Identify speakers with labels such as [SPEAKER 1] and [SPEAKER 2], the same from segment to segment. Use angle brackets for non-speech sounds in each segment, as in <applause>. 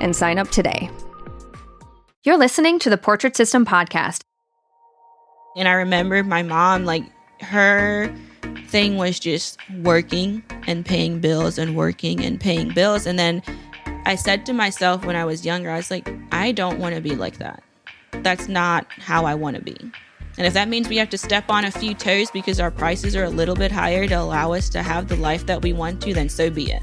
[SPEAKER 1] and sign up today. You're listening to the Portrait System podcast.
[SPEAKER 2] And I remember my mom, like, her thing was just working and paying bills and working and paying bills. And then I said to myself when I was younger, I was like, I don't want to be like that. That's not how I want to be. And if that means we have to step on a few toes because our prices are a little bit higher to allow us to have the life that we want to, then so be it.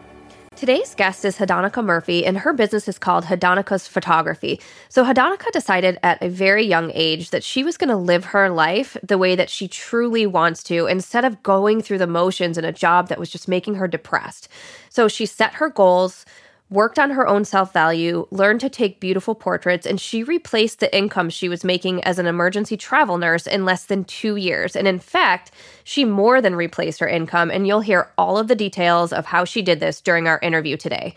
[SPEAKER 1] Today's guest is Hadonica Murphy, and her business is called Hadonica's Photography. So, Hadonica decided at a very young age that she was going to live her life the way that she truly wants to instead of going through the motions in a job that was just making her depressed. So, she set her goals, worked on her own self value, learned to take beautiful portraits, and she replaced the income she was making as an emergency travel nurse in less than two years. And in fact, she more than replaced her income, and you'll hear all of the details of how she did this during our interview today.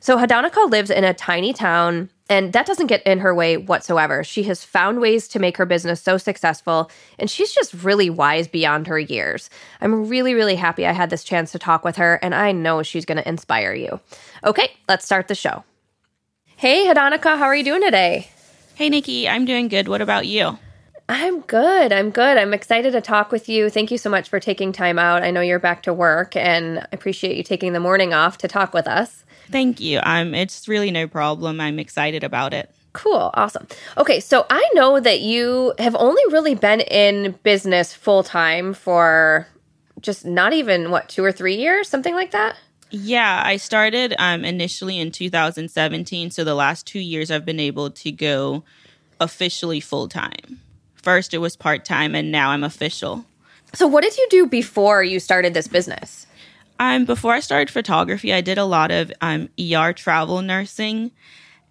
[SPEAKER 1] So, Hadonica lives in a tiny town and that doesn't get in her way whatsoever. She has found ways to make her business so successful, and she's just really wise beyond her years. I'm really, really happy I had this chance to talk with her, and I know she's going to inspire you. Okay, let's start the show. Hey, Hadonica, how are you doing today?
[SPEAKER 2] Hey, Nikki, I'm doing good. What about you?
[SPEAKER 1] I'm good. I'm good. I'm excited to talk with you. Thank you so much for taking time out. I know you're back to work, and I appreciate you taking the morning off to talk with us.
[SPEAKER 2] Thank you. I'm it's really no problem. I'm excited about it.
[SPEAKER 1] Cool. Awesome. Okay, so I know that you have only really been in business full time for just not even what, 2 or 3 years, something like that?
[SPEAKER 2] Yeah, I started um, initially in 2017. So the last two years I've been able to go officially full time. First, it was part time, and now I'm official.
[SPEAKER 1] So, what did you do before you started this business?
[SPEAKER 2] Um, before I started photography, I did a lot of um, ER travel nursing,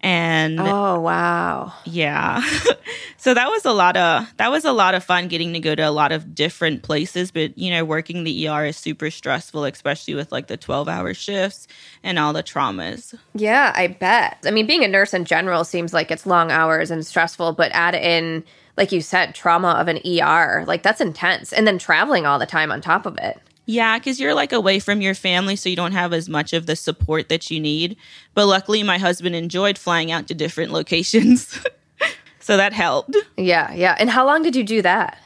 [SPEAKER 2] and
[SPEAKER 1] oh wow,
[SPEAKER 2] yeah. <laughs> so that was a lot of that was a lot of fun getting to go to a lot of different places. But you know, working the ER is super stressful, especially with like the twelve hour shifts and all the traumas.
[SPEAKER 1] Yeah, I bet. I mean, being a nurse in general seems like it's long hours and stressful, but add in like you said, trauma of an ER, like that's intense, and then traveling all the time on top of it.
[SPEAKER 2] Yeah, because you're like away from your family, so you don't have as much of the support that you need. But luckily, my husband enjoyed flying out to different locations. <laughs> so that helped.
[SPEAKER 1] Yeah, yeah. And how long did you do that?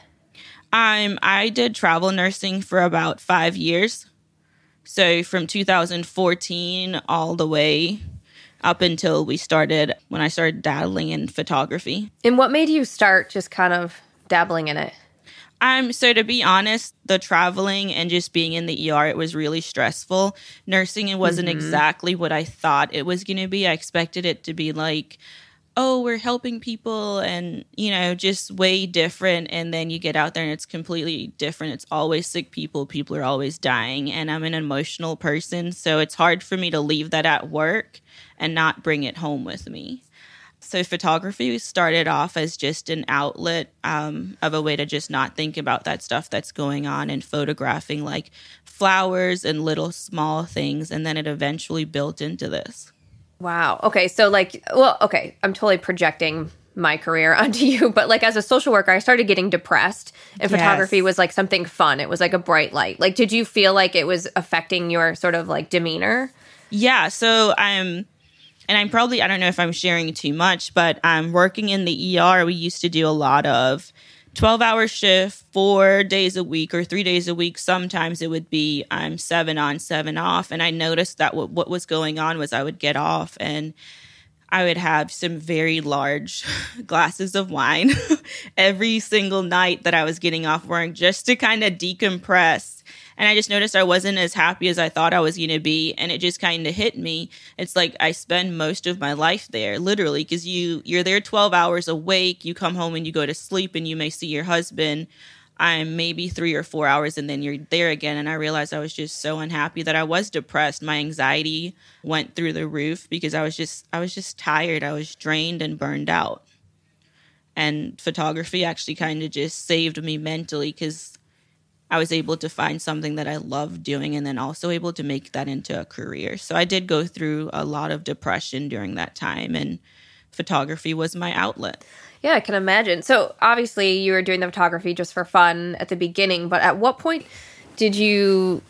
[SPEAKER 2] Um, I did travel nursing for about five years. So from 2014 all the way up until we started, when I started dabbling in photography.
[SPEAKER 1] And what made you start just kind of dabbling in it?
[SPEAKER 2] Um, so to be honest, the traveling and just being in the ER, it was really stressful. Nursing it wasn't mm-hmm. exactly what I thought it was gonna be. I expected it to be like, oh, we're helping people and, you know, just way different. And then you get out there and it's completely different. It's always sick people. People are always dying. And I'm an emotional person. So it's hard for me to leave that at work and not bring it home with me. So photography started off as just an outlet um, of a way to just not think about that stuff that's going on and photographing like flowers and little small things, and then it eventually built into this.
[SPEAKER 1] Wow. Okay. So, like, well, okay, I'm totally projecting my career <laughs> onto you, but like as a social worker, I started getting depressed, and yes. photography was like something fun. It was like a bright light. Like, did you feel like it was affecting your sort of like demeanor?
[SPEAKER 2] Yeah. So I'm, and I'm probably, I don't know if I'm sharing too much, but I'm working in the ER. We used to do a lot of 12 hour shift, four days a week or three days a week. Sometimes it would be I'm seven on, seven off. And I noticed that what, what was going on was I would get off and I would have some very large <laughs> glasses of wine <laughs> every single night that I was getting off work just to kind of decompress and I just noticed I wasn't as happy as I thought I was going to be. And it just kind of hit me. It's like I spend most of my life there, literally, because you, you're there 12 hours awake. You come home and you go to sleep and you may see your husband. I'm maybe three or four hours and then you're there again. And I realized I was just so unhappy that I was depressed. My anxiety went through the roof because I was just, I was just tired. I was drained and burned out. And photography actually kind of just saved me mentally because I was able to find something that I loved doing and then also able to make that into a career. So I did go through a lot of depression during that time and photography was my outlet.
[SPEAKER 1] Yeah, I can imagine. So obviously you were doing the photography just for fun at the beginning, but at what point did you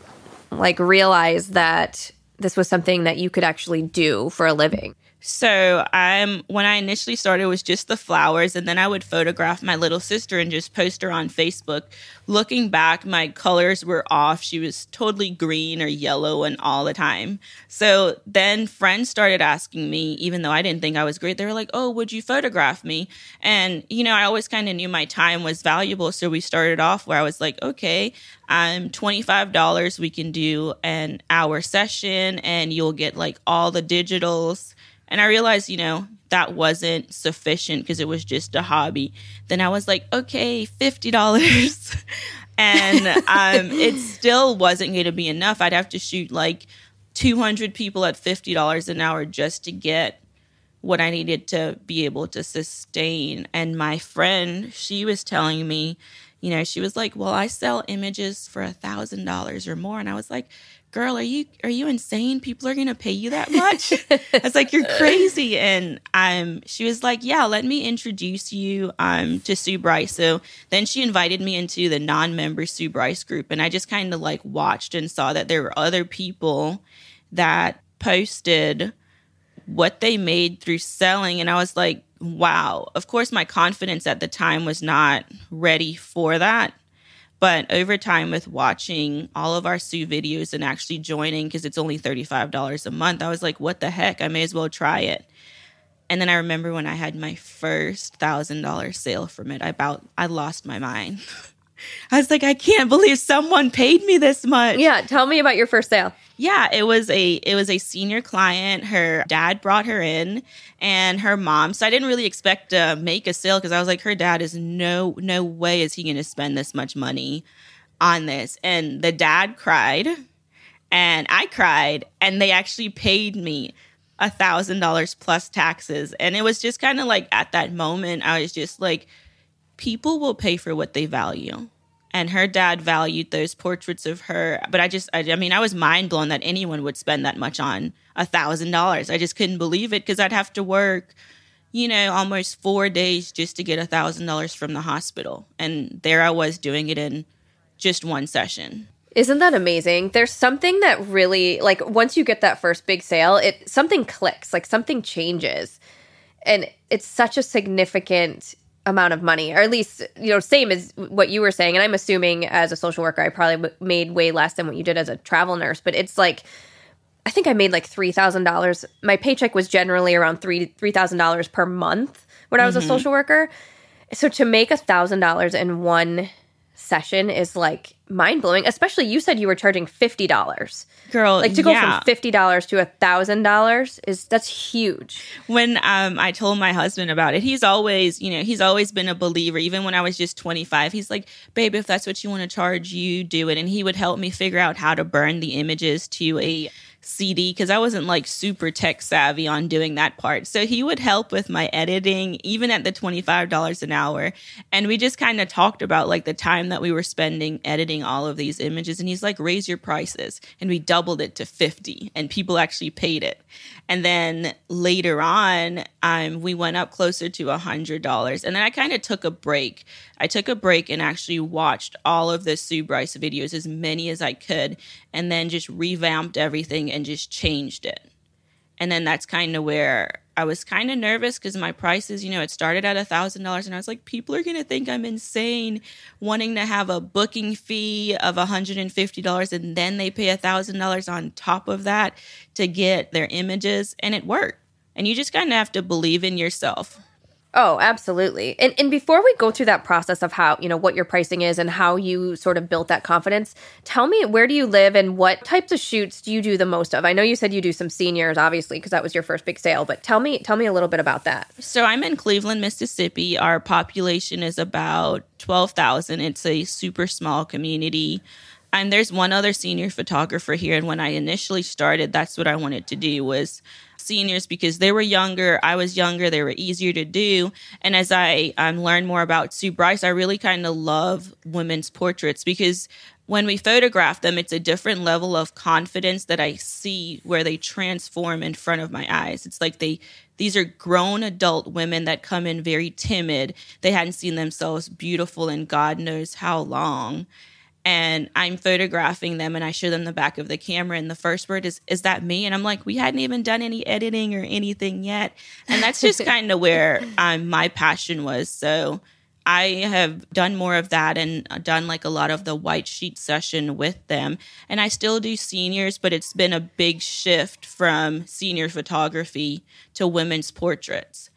[SPEAKER 1] like realize that this was something that you could actually do for a living?
[SPEAKER 2] So I'm when I initially started, was just the flowers, and then I would photograph my little sister and just post her on Facebook. Looking back, my colors were off. She was totally green or yellow and all the time. So then friends started asking me, even though I didn't think I was great, they were like, "Oh, would you photograph me?" And you know, I always kind of knew my time was valuable, so we started off where I was like, "Okay, I'm $25. We can do an hour session and you'll get like all the digitals and I realized, you know, that wasn't sufficient because it was just a hobby. Then I was like, okay, $50. <laughs> and um, it still wasn't going to be enough. I'd have to shoot like 200 people at $50 an hour just to get what I needed to be able to sustain. And my friend, she was telling me, you know, she was like, well, I sell images for a thousand dollars or more. And I was like, girl are you are you insane? People are gonna pay you that <laughs> much? I was like you're crazy. And um she was like yeah let me introduce you um to sue bryce. So then she invited me into the non-member sue bryce group and i just kind of like watched and saw that there were other people that posted what they made through selling and i was like wow of course my confidence at the time was not ready for that but over time, with watching all of our Sue videos and actually joining, because it's only $35 a month, I was like, what the heck? I may as well try it. And then I remember when I had my first thousand dollar sale from it, I about I lost my mind. <laughs> I was like, I can't believe someone paid me this much.
[SPEAKER 1] Yeah, tell me about your first sale.
[SPEAKER 2] Yeah, it was a it was a senior client. Her dad brought her in and her mom. So I didn't really expect to make a sale because I was like, her dad is no no way is he going to spend this much money on this. And the dad cried and I cried and they actually paid me a thousand dollars plus taxes. And it was just kind of like at that moment, I was just like, people will pay for what they value. And her dad valued those portraits of her. But i just i, I mean i was mind blown that anyone would spend that much on a thousand dollars. I just couldn't believe it because i'd have to work you know almost four days just to get a thousand dollars from the hospital. And there i was doing it in just one session.
[SPEAKER 1] Isn't that amazing? There's something that really like once you get that first big sale it something clicks like something changes. And it's such a significant amount of money, or at least you know, same as what you were saying. And I'm assuming as a social worker, I probably made way less than what you did as a travel nurse. But it's like, I think I made like three thousand dollars. My paycheck was generally around three three thousand dollars per month when I was mm-hmm. a social worker. So to make a thousand dollars in one session is like mind blowing. Especially you said you were charging fifty dollars.
[SPEAKER 2] Girl,
[SPEAKER 1] like to go yeah. from fifty dollars to a thousand dollars is that's huge.
[SPEAKER 2] When um I told my husband about it, he's always you know he's always been a believer. Even when I was just twenty five, he's like, babe, if that's what you want to charge, you do it. And he would help me figure out how to burn the images to a CD because I wasn't like super tech savvy on doing that part. So he would help with my editing, even at the $25 an hour. And we just kind of talked about like the time that we were spending editing all of these images. And he's like, raise your prices. And we doubled it to 50 and people actually paid it. And then later on, um, we went up closer to $100. And then I kind of took a break. I took a break and actually watched all of the Sue Bryce videos, as many as I could, and then just revamped everything and just changed it. And then that's kind of where I was kind of nervous because my prices, you know, it started at a thousand dollars, and I was like, people are gonna think I'm insane, wanting to have a booking fee of hundred and fifty dollars, and then they pay a thousand dollars on top of that to get their images, and it worked. And you just kind of have to believe in yourself.
[SPEAKER 1] Oh, absolutely. And and before we go through that process of how, you know, what your pricing is and how you sort of built that confidence, tell me where do you live and what types of shoots do you do the most of? I know you said you do some seniors obviously because that was your first big sale, but tell me tell me a little bit about that.
[SPEAKER 2] So I'm in Cleveland, Mississippi. Our population is about 12,000. It's a super small community. And there's one other senior photographer here and when I initially started, that's what I wanted to do was seniors because they were younger. I was younger. They were easier to do. And as I um, learned more about Sue Bryce, I really kind of love women's portraits because when we photograph them, it's a different level of confidence that I see where they transform in front of my eyes. It's like they, these are grown adult women that come in very timid. They hadn't seen themselves beautiful in God knows how long and I'm photographing them and I show them the back of the camera and the first word is is that me? And I'm like we hadn't even done any editing or anything yet. And that's just <laughs> kind of where um, my passion was. So I have done more of that and done like a lot of the white sheet session with them. And I still do seniors but it's been a big shift from senior photography to women's portraits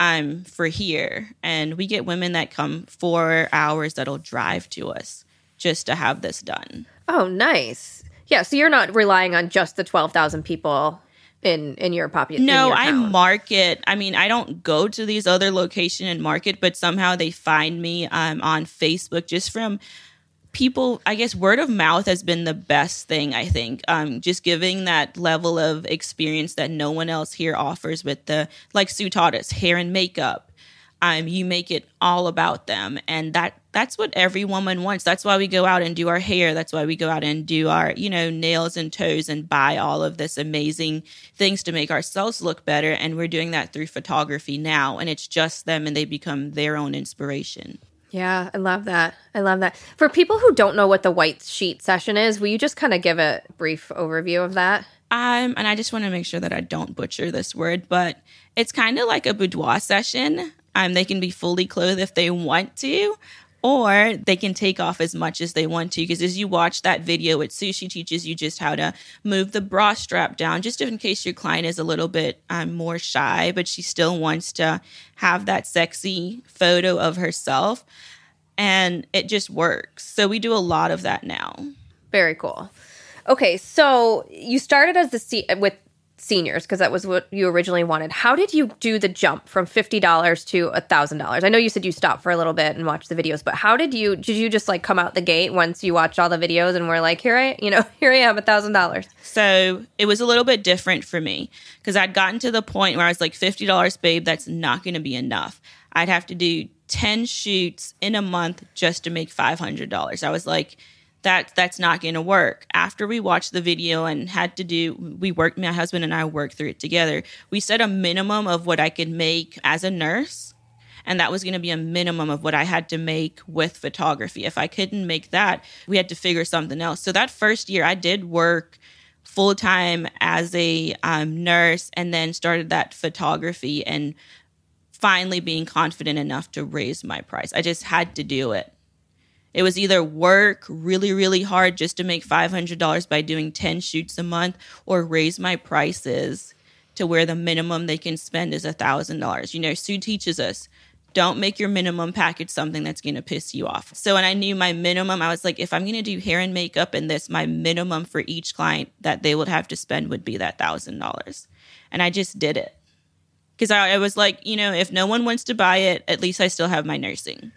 [SPEAKER 2] I'm for here. And we get women that come 4 hours that'll drive to us just to have this done.
[SPEAKER 1] Oh, nice. Yeah, so you're not relying on just the 12,000 people in in your population.
[SPEAKER 2] No, your I market. I mean, I don't go to these other location and market, but somehow they find me um, on Facebook just from people i guess word of mouth has been the best thing i think um, just giving that level of experience that no one else here offers with the like sue taught us hair and makeup um, you make it all about them and that that's what every woman wants that's why we go out and do our hair that's why we go out and do our you know nails and toes and buy all of this amazing things to make ourselves look better and we're doing that through photography now and it's just them and they become their own inspiration
[SPEAKER 1] yeah, I love that. I love that. For people who don't know what the white sheet session is, will you just kind of give a brief overview of that?
[SPEAKER 2] Um, and I just want to make sure that I don't butcher this word, but it's kind of like a boudoir session. Um, they can be fully clothed if they want to, or they can take off as much as they want to. Because as you watch that video with Sushi teaches you just how to move the bra strap down, just in case your client is a little bit um, more shy, but she still wants to have that sexy photo of herself. And it just works. So we do a lot of that now.
[SPEAKER 1] Very cool. Okay, so you started as the C- with seniors because that was what you originally wanted. How did you do the jump from fifty dollars to a thousand dollars? I know you said you stopped for a little bit and watched the videos, but how did you did you just like come out the gate once you watched all the videos and were like, here I you know <laughs> here I am a thousand dollars?
[SPEAKER 2] So it was a little bit different for me because I'd gotten to the point where I was like fifty dollars, babe, that's not going to be enough. I'd have to do ten shoots in a month just to make five hundred dollars. I was like that that's not going to work. After we watched the video and had to do, we worked, my husband and I worked through it together. We set a minimum of what I could make as a nurse. And that was going to be a minimum of what I had to make with photography. If I couldn't make that, we had to figure something else. So that first year, I did work full time as a um, nurse and then started that photography and finally being confident enough to raise my price. I just had to do it. It was either work really, really hard just to make $500 by doing 10 shoots a month or raise my prices to where the minimum they can spend is $1,000. You know, Sue teaches us don't make your minimum package something that's going to piss you off. So when I knew my minimum, I was like, if I'm going to do hair and makeup and this, my minimum for each client that they would have to spend would be that $1,000. And I just did it. Because I, I was like, you know, if no one wants to buy it, at least I still have my nursing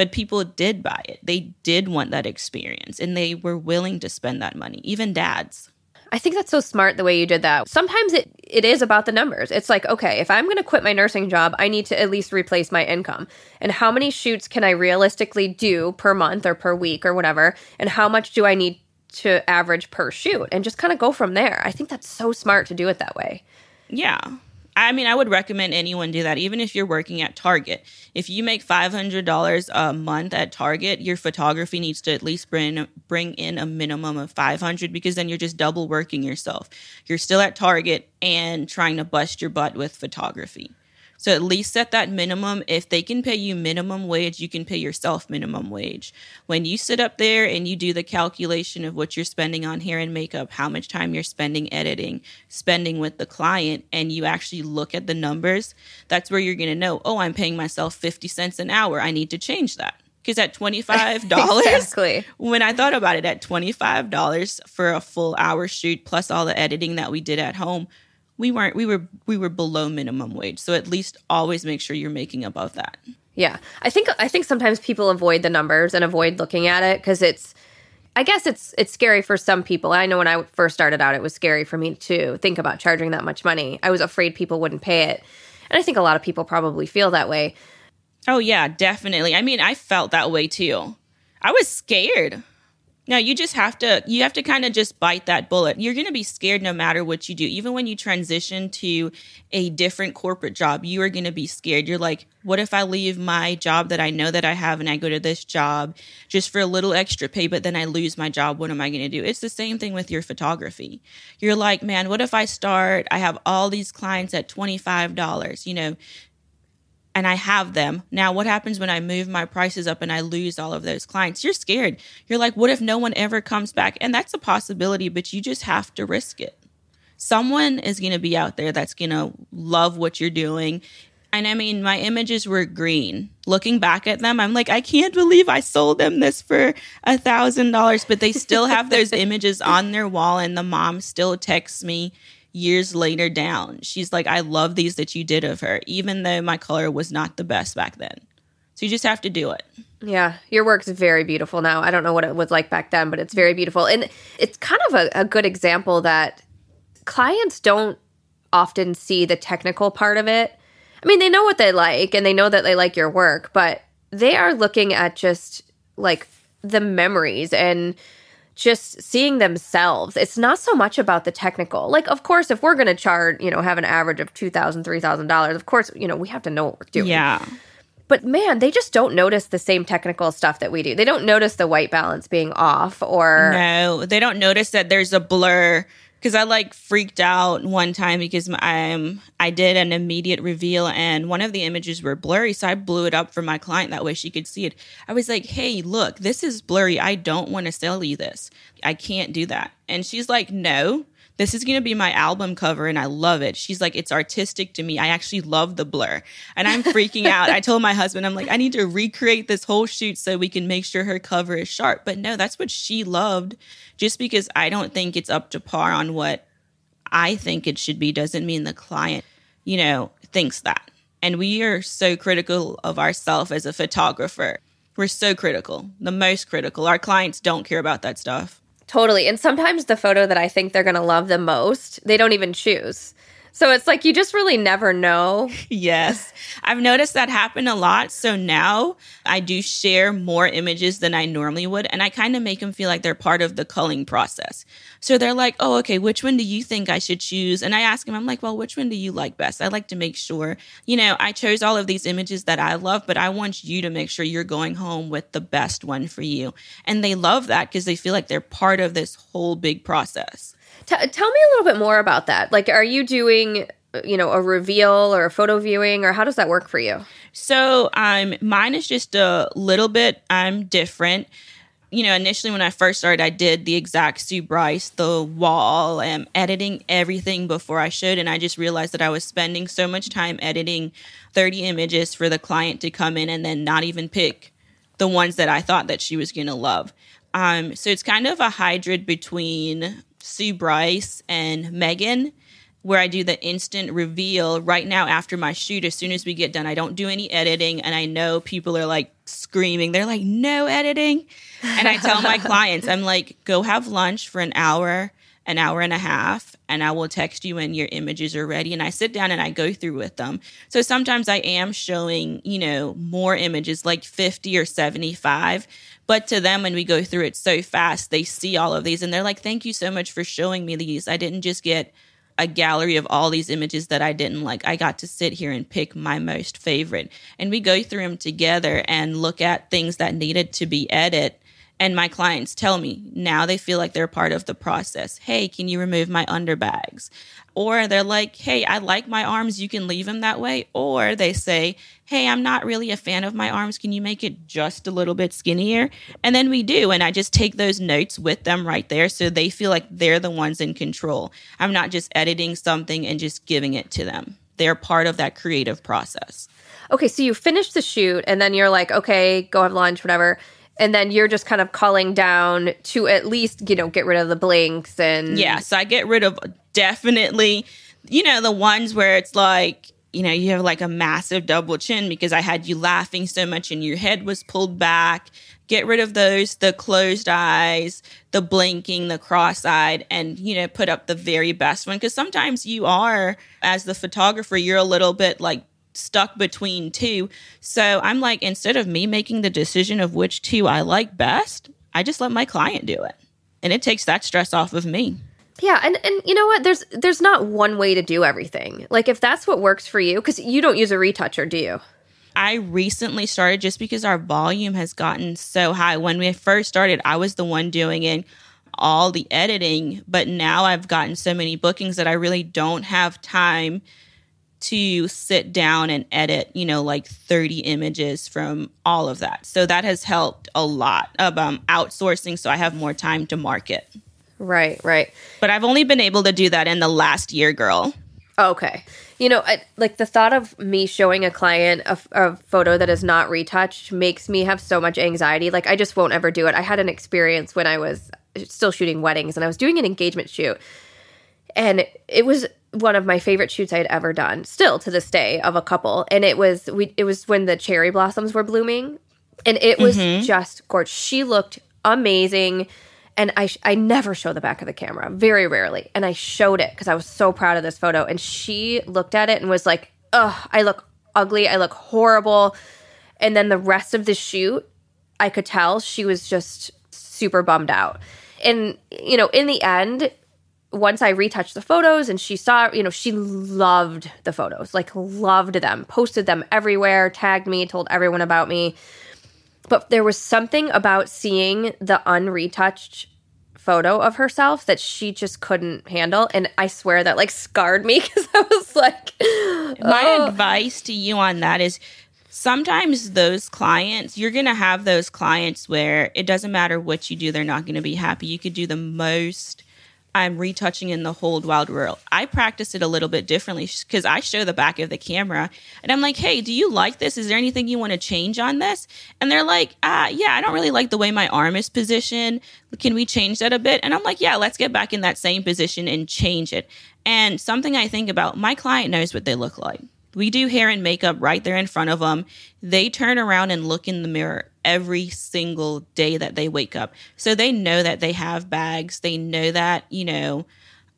[SPEAKER 2] but people did buy it. They did want that experience and they were willing to spend that money, even dads.
[SPEAKER 1] I think that's so smart the way you did that. Sometimes it, it is about the numbers. It's like, okay, if I'm going to quit my nursing job, I need to at least replace my income. And how many shoots can I realistically do per month or per week or whatever? And how much do I need to average per shoot? And just kind of go from there. I think that's so smart to do it that way.
[SPEAKER 2] Yeah. I mean, I would recommend anyone do that, even if you're working at Target. If you make $500 a month at Target, your photography needs to at least bring, bring in a minimum of 500 because then you're just double working yourself. You're still at Target and trying to bust your butt with photography. So at least set that minimum. If they can pay you minimum wage, you can pay yourself minimum wage. When you sit up there and you do the calculation of what you're spending on hair and makeup, how much time you're spending editing, spending with the client, and you actually look at the numbers, that's where you're going to know, oh, I'm paying myself 50 cents an hour. I need to change that because at $25 <laughs>
[SPEAKER 1] exactly.
[SPEAKER 2] when i thought about it at $25 for a full hour shoot plus all the editing that we did at home we weren't we were we were below minimum wage. So at least always make sure you're making above that.
[SPEAKER 1] Yeah. I think i think sometimes people avoid the numbers and avoid looking at it because it's i guess it's it's scary for some people. I know when i first started out it was scary for me to think about charging that much money. I was afraid people wouldn't pay it. And i think a lot of people probably feel that way.
[SPEAKER 2] Oh yeah definitely. I mean i felt that way too. I was scared no, you just have to you have to kind of just bite that bullet. You're going to be scared no matter what you do. Even when you transition to a different corporate job, you are going to be scared. You're like, what if I leave my job that I know that I have and I go to this job just for a little extra pay, but then I lose my job? What am I going to do? It's the same thing with your photography. You're like, man, what if I start? I have all these clients at $25, you know, and I have them. Now, what happens when I move my prices up and I lose all of those clients? You're scared. You're like, what if no one ever comes back? And that's a possibility, but you just have to risk it. Someone is going to be out there that's going to love what you're doing. And I mean, my images were green. Looking back at them, I'm like, I can't believe I sold them this for a thousand dollars, but they still have those <laughs> images on their wall. And the mom still texts me years later down. She's like, I love these that you did of her, even though my color was not the best back then. So you just have to do it.
[SPEAKER 1] Yeah, your work's very beautiful now. I don't know what it was like back then, but it's very beautiful. And it's kind of a, a good example that clients don't often see the technical part of it. I mean, they know what they like and they know that they like your work, but they are looking at just like the memories and just seeing themselves. It's not so much about the technical. Like, of course, if we're going to chart, you know, have an average of $2,000, $3,000, of course, you know, we have to know what we're doing.
[SPEAKER 2] Yeah.
[SPEAKER 1] But man, they just don't notice the same technical stuff that we do. They don't notice the white balance being off or.
[SPEAKER 2] No, they don't notice that there's a blur because I like freaked out one time because I um I did an immediate reveal and one of the images were blurry, so I blew it up for my client that way she could see it. I was like, "Hey, look, this is blurry. I don't want to sell you this. I can't do that." And she's like, "No." This is going to be my album cover and I love it. She's like, it's artistic to me. I actually love the blur. And I'm freaking out. I told my husband, I'm like, I need to recreate this whole shoot so we can make sure her cover is sharp. But no, that's what she loved just because I don't think it's up to par on what I think it should be doesn't mean the client, you know, thinks that. And we are so critical of ourselves as a photographer. We're so critical, the most critical. Our clients don't care about that stuff.
[SPEAKER 1] Totally. And sometimes the photo that I think they're going to love the most, they don't even choose. So it's like you just really never know. <laughs>
[SPEAKER 2] yes. I've noticed that happen a lot. So now I do share more images than I normally would. And I kind of make them feel like they're part of the culling process. So they're like, oh, okay, which one do you think I should choose? And I ask them, I'm like, well, which one do you like best? I like to make sure, you know, I chose all of these images that I love, but I want you to make sure you're going home with the best one for you. And they love that because they feel like they're part of this whole big process.
[SPEAKER 1] T- tell me a little bit more about that. Like, are you doing, you know, a reveal or a photo viewing, or how does that work for you?
[SPEAKER 2] So, um, mine is just a little bit. I'm different. You know, initially when I first started, I did the exact Sue Bryce, the wall, and editing everything before I should, and I just realized that I was spending so much time editing 30 images for the client to come in and then not even pick the ones that I thought that she was going to love. Um, so it's kind of a hybrid between Sue Bryce and Megan, where I do the instant reveal right now after my shoot. As soon as we get done, I don't do any editing. And I know people are like screaming, they're like, no editing. And I tell my <laughs> clients, I'm like, go have lunch for an hour an hour and a half and I will text you when your images are ready. And I sit down and I go through with them. So sometimes I am showing, you know, more images like 50 or 75. But to them, when we go through it so fast, they see all of these and they're like, thank you so much for showing me these. I didn't just get a gallery of all these images that I didn't like. I got to sit here and pick my most favorite. And we go through them together and look at things that needed to be edited and my clients tell me now they feel like they're part of the process. Hey, can you remove my underbags? Or they're like, hey, I like my arms. You can leave them that way. Or they say, hey, I'm not really a fan of my arms. Can you make it just a little bit skinnier? And then we do. And I just take those notes with them right there so they feel like they're the ones in control. I'm not just editing something and just giving it to them. They're part of that creative process.
[SPEAKER 1] Okay, so you finish the shoot and then you're like, okay, go have lunch, whatever and then you're just kind of culling down to at least you know get rid of the blinks and
[SPEAKER 2] yeah so i get rid of definitely you know the ones where it's like you know you have like a massive double chin because i had you laughing so much and your head was pulled back. Get rid of those the closed eyes the blinking the cross-eyed and you know put up the very best one. Because sometimes you are as the photographer you're a little bit like stuck between two. So I'm like, instead of me making the decision of which two I like best, I just let my client do it. And it takes that stress off of me.
[SPEAKER 1] Yeah, and and you know what? There's there's not one way to do everything. Like if that's what works for you, because you don't use a retoucher, do you?
[SPEAKER 2] I recently started just because our volume has gotten so high. When we first started, I was the one doing it all the editing, but now I've gotten so many bookings that I really don't have time to sit down and edit, you know, like 30 images from all of that. So that has helped a lot of um, outsourcing so I have more time to market.
[SPEAKER 1] Right, right.
[SPEAKER 2] But I've only been able to do that in the last year, girl.
[SPEAKER 1] Okay. You know, I, like the thought of me showing a client a, a, photo that is not retouched makes me have so much anxiety. Like, I just won't ever do it. I had an experience when I was still shooting weddings and I was doing an engagement shoot. And it was one of my favorite shoots I had ever done, still to this day, of a couple. And it was we it was when the cherry blossoms were blooming, and it was mm-hmm. just gorgeous. She looked amazing, and I I never show the back of the camera, very rarely, and I showed it because I was so proud of this photo. And she looked at it and was like, "Ugh, I look ugly. I look horrible." And then the rest of the shoot, I could tell she was just super bummed out. And you know, in the end, once I retouched the photos and she saw, you know, she loved the photos, like loved them, posted them everywhere, tagged me, told everyone about me. But there was something about seeing the unretouched photo of herself that she just couldn't handle. And I swear that like scarred me <laughs> because I was like,
[SPEAKER 2] oh. my advice to you on that is sometimes those clients, you're going to have those clients where it doesn't matter what you do, they're not going to be happy. You could do the most I'm retouching in the whole wild world. I practice it a little bit differently because I show the back of the camera and I'm like, hey, do you like this? Is there anything you want to change on this? And they're like, ah, yeah, I don't really like the way my arm is positioned. Can we change that a bit? And I'm like, yeah, let's get back in that same position and change it. And something I think about, my client knows what they look like. We do hair and makeup right there in front of them. They turn around and look in the mirror every single day that they wake up. So they know that they have bags. They know that, you know,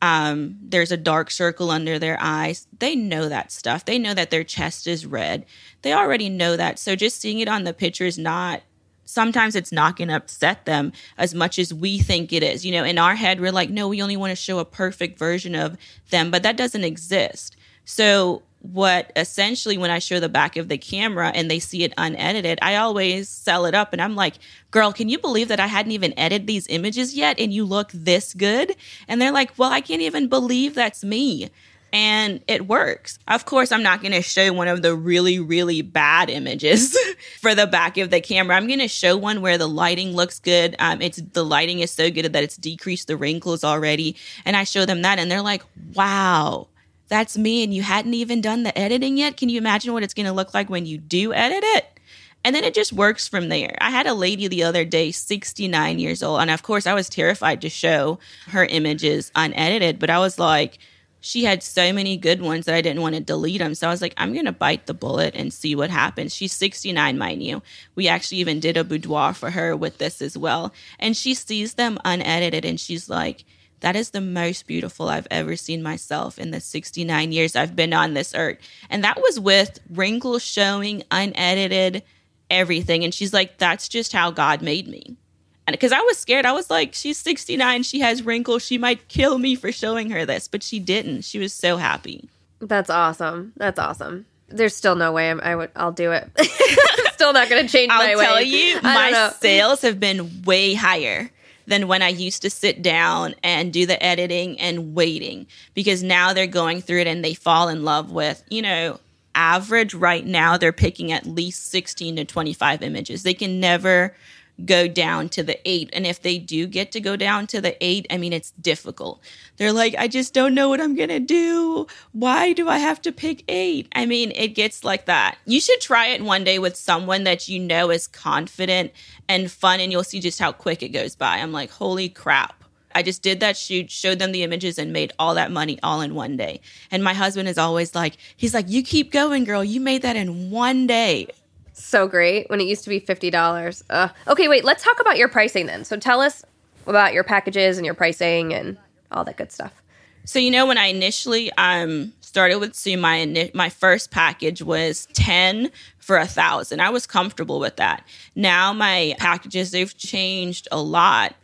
[SPEAKER 2] um, there's a dark circle under their eyes. They know that stuff. They know that their chest is red. They already know that. So just seeing it on the picture is not, sometimes it's not going to upset them as much as we think it is. You know, in our head, we're like, no, we only want to show a perfect version of them, but that doesn't exist. So what essentially when I show the back of the camera and they see it unedited, I always sell it up and I'm like, girl, can you believe that I hadn't even edited these images yet and you look this good? And they're like, well, I can't even believe that's me. And it works. Of course, I'm not going to show one of the really, really bad images <laughs> for the back of the camera. I'm going to show one where the lighting looks good. Um, it's the lighting is so good that it's decreased the wrinkles already. And I show them that and they're like, wow, that's me and you hadn't even done the editing yet. Can you imagine what it's going to look like when you do edit it? And then it just works from there. I had a lady the other day, 69 years old. And of course, I was terrified to show her images unedited, but I was like, she had so many good ones that I didn't want to delete them. So I was like, I'm going to bite the bullet and see what happens. She's 69, mind you. We actually even did a boudoir for her with this as well. And she sees them unedited and she's like, that is the most beautiful I've ever seen myself in the 69 years I've been on this earth. And that was with wrinkles showing, unedited, everything. And she's like, that's just how God made me. And because I was scared, I was like, she's 69, she has wrinkles, she might kill me for showing her this, but she didn't. She was so happy.
[SPEAKER 1] That's awesome. That's awesome. There's still no way I'm, I would. I'll do it. <laughs> still not going to change
[SPEAKER 2] I'll
[SPEAKER 1] my
[SPEAKER 2] tell
[SPEAKER 1] way.
[SPEAKER 2] you,
[SPEAKER 1] I
[SPEAKER 2] my
[SPEAKER 1] don't know.
[SPEAKER 2] sales have been way higher than when I used to sit down and do the editing and waiting because now they're going through it and they fall in love with, you know, average right now they're picking at least 16 to 25 images. They can never go down to the 8 and if they do get to go down to the 8, I mean it's difficult. They're like I just don't know what I'm going to do. Why do I have to pick 8? I mean, it gets like that. You should try it one day with someone that you know is confident and fun and you'll see just how quick it goes by. I'm like, "Holy crap." I just did that shoot, showed them the images, and made all that money all in one day. And my husband is always like, he's like, you keep going, girl. You made that in one day.
[SPEAKER 1] So great when it used to be fifty dollars. Uh, okay, wait. Let's talk about your pricing then. So tell us about your packages and your pricing and all that good stuff.
[SPEAKER 2] So you know, when I initially um started with Sue, my my first package was ten for a thousand. I was comfortable with that. Now my packages they've changed a lot.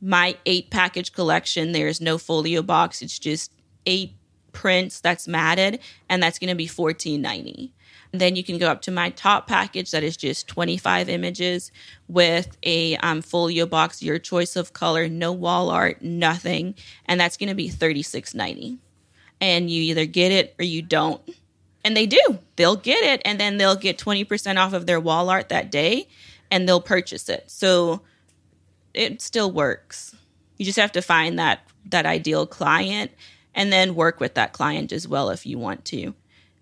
[SPEAKER 2] My eight package collection, there's no folio box. It's just eight prints that's matted, and that's going to be fourteen ninety. And then you can go up to my top package that is just 25 images with a um, folio box, your choice of color, no wall art, nothing. And that's going to be 36.90. And you either get it or you don't. And they do. They'll get it and then they'll get 20% off of their wall art that day and they'll purchase it. So it still works. You just have to find that that ideal client and then work with that client as well if you want to.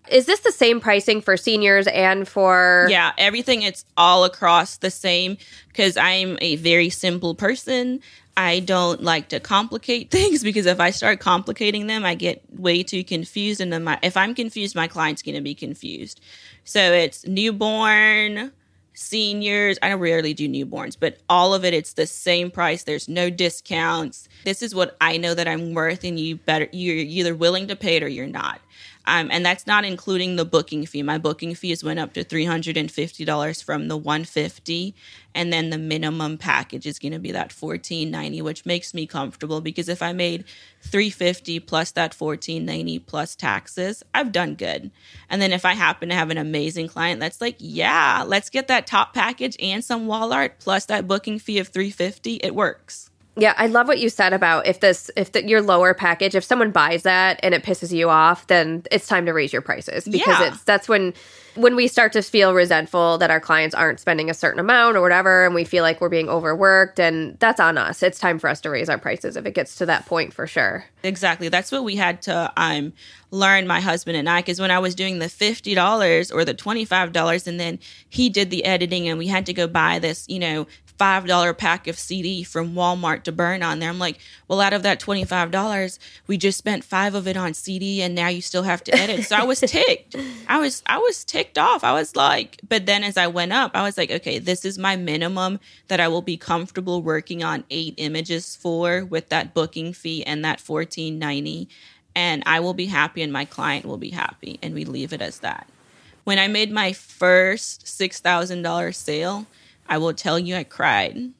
[SPEAKER 1] Is this the same pricing for seniors and for?
[SPEAKER 2] Yeah, everything it's all across the same because I'm a very simple person. I don't like to complicate <laughs> things because if I start complicating them, I get way too confused and then my if I'm confused, my client's going to be confused. So it's newborn, seniors, I rarely do newborns, but all of it it's the same price. There's no discounts. This is what I know that I'm worth and you better you're either willing to pay it or you're not. Um, and that's not including the booking fee. My booking fees went up to three hundred and fifty dollars from the one fifty, and then the minimum package is going to be that fourteen ninety, which makes me comfortable because if I made three fifty plus that fourteen ninety plus taxes, I've done good. And then if I happen to have an amazing client that's like, yeah, let's get that top package and some wall art plus that booking fee of three fifty, it works.
[SPEAKER 1] Yeah, I love what you said about if this if the, your lower package if someone buys that and it pisses you off, then it's time to raise your prices because
[SPEAKER 2] Yeah.
[SPEAKER 1] it's that's when when we start to feel resentful that our clients aren't spending a certain amount or whatever and we feel like we're being overworked and that's on us. It's time for us to raise our prices if it gets to that point for sure.
[SPEAKER 2] Exactly. That's what we had to um, learn, my husband and I, because when I was doing the $50 or the $25, and then he did the editing, and we had to go buy this, you know, $5 pack of CD from Walmart to burn on there. I'm like, well, out of that $25, we just spent five of it on CD, and now you still have to edit. So I was <laughs> ticked. I was, I was ticked off. I was like, but then as I went up, I was like, okay, this is my minimum that I will be comfortable working on eight images for with that booking fee and that fourteen ninety, and I will be happy and my client will be happy, and we leave it as that. When I made my first six thousand dollar sale, I will tell you, I cried.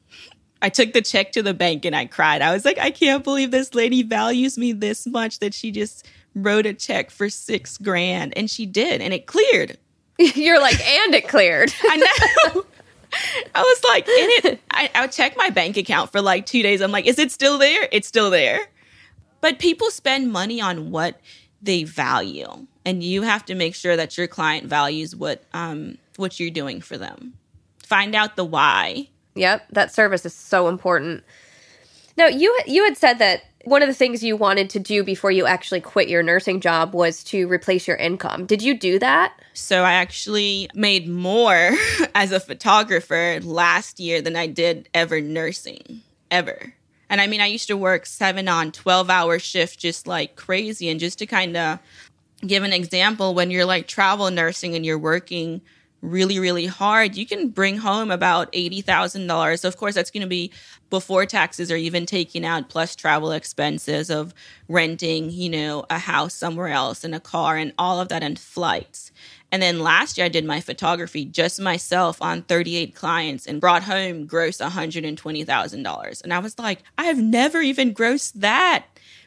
[SPEAKER 2] I took the check to the bank and I cried. I was like, I can't believe this lady values me this much that she just wrote a check for six grand, and she did, and it cleared. <laughs>
[SPEAKER 1] You're like and it cleared. <laughs>
[SPEAKER 2] I know. <laughs> I was like, in it. I, I would check my bank account for like two days. I'm like, is it still there? It's still there. But people spend money on what they value, and you have to make sure that your client values what um what you're doing for them. Find out the why.
[SPEAKER 1] Yep, that service is so important. Now, you you had said that one of the things you wanted to do before you actually quit your nursing job was to replace your income. Did you do that?
[SPEAKER 2] So I actually made more <laughs> as a photographer last year than I did ever nursing, ever. And I mean, I used to work seven on 12 hour shift just like crazy. And just to kind of give an example, when you're like travel nursing and you're working really, really hard, you can bring home about $80,000. So Of course, that's going to be before taxes are even taken out, plus travel expenses of renting, you know, a house somewhere else and a car and all of that and flights. And then last year, I did my photography just myself on 38 clients and brought home gross $120,000. And I was like, I have never even grossed that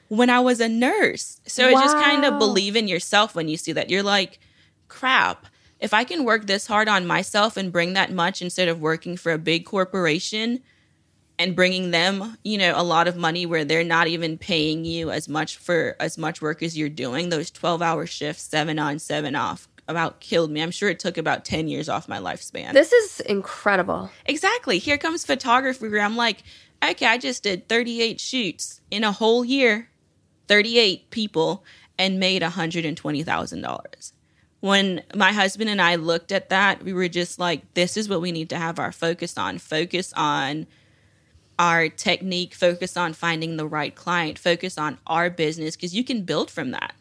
[SPEAKER 2] when I was a nurse. So wow. it's just kind of believe in yourself when you see that. You're like, crap if I can work this hard on myself and bring that much instead of working for a big corporation and bringing them, you know, a lot of money where they're not even paying you as much for as much work as you're doing, those 12 hour shifts, seven on, seven off, about killed me. I'm sure it took about 10 years off my lifespan.
[SPEAKER 1] This is incredible.
[SPEAKER 2] Exactly. Here comes photography where I'm like, okay, I just did 38 shoots in a whole year, 38 people, and made $120,000 when my husband and I looked at that, we were just like, this is what we need to have our focus on. Focus on our technique, focus on finding the right client, focus on our business because you can build from that.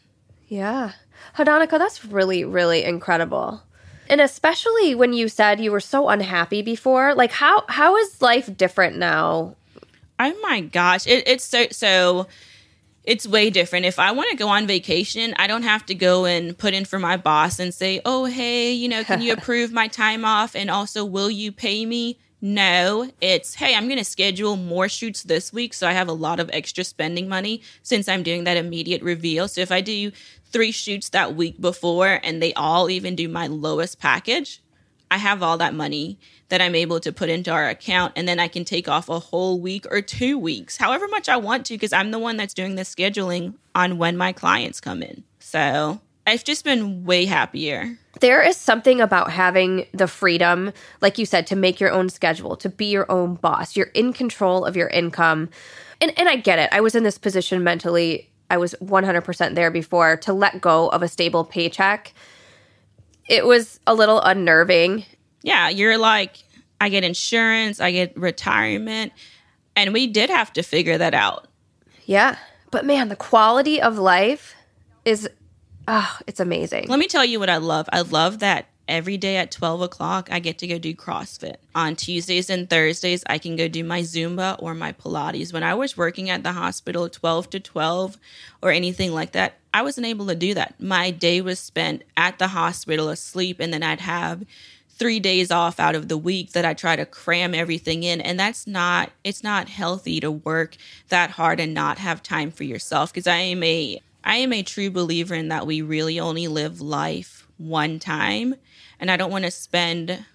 [SPEAKER 1] Yeah. Hadonica, that's really, really incredible. And especially when you said you were so unhappy before, like how how is life different now?
[SPEAKER 2] Oh my gosh. It, it's so so it's way different. If I want to go on vacation, I don't have to go and put in for my boss and say, oh, hey, you know, can you <laughs> approve my time off? And also, will you pay me? No, it's, hey, I'm going to schedule more shoots this week. So I have a lot of extra spending money since I'm doing that immediate reveal. So if I do three shoots that week before and they all even do my lowest package, I have all that money that I'm able to put into our account. And then I can take off a whole week or two weeks, however much I want to, because I'm the one that's doing the scheduling on when my clients come in. So I've just been way happier.
[SPEAKER 1] There is something about having the freedom, like you said, to make your own schedule, to be your own boss. You're in control of your income. And, and I get it. I was in this position mentally. I was 100% there before to let go of a stable paycheck. It was a little unnerving
[SPEAKER 2] yeah, you're like, I get insurance, I get retirement. And we did have to figure that out.
[SPEAKER 1] Yeah. But man, the quality of life is, oh, it's amazing.
[SPEAKER 2] Let me tell you what I love. I love that every day at 12 o'clock, I get to go do CrossFit. On Tuesdays and Thursdays, I can go do my Zumba or my Pilates. When I was working at the hospital 12 to 12 or anything like that, I wasn't able to do that. My day was spent at the hospital asleep, and then I'd have three days off out of the week that I try to cram everything in. And that's not, it's not healthy to work that hard and not have time for yourself. Cause I am a, I am a true believer in that we really only live life one time. And I don't want to spend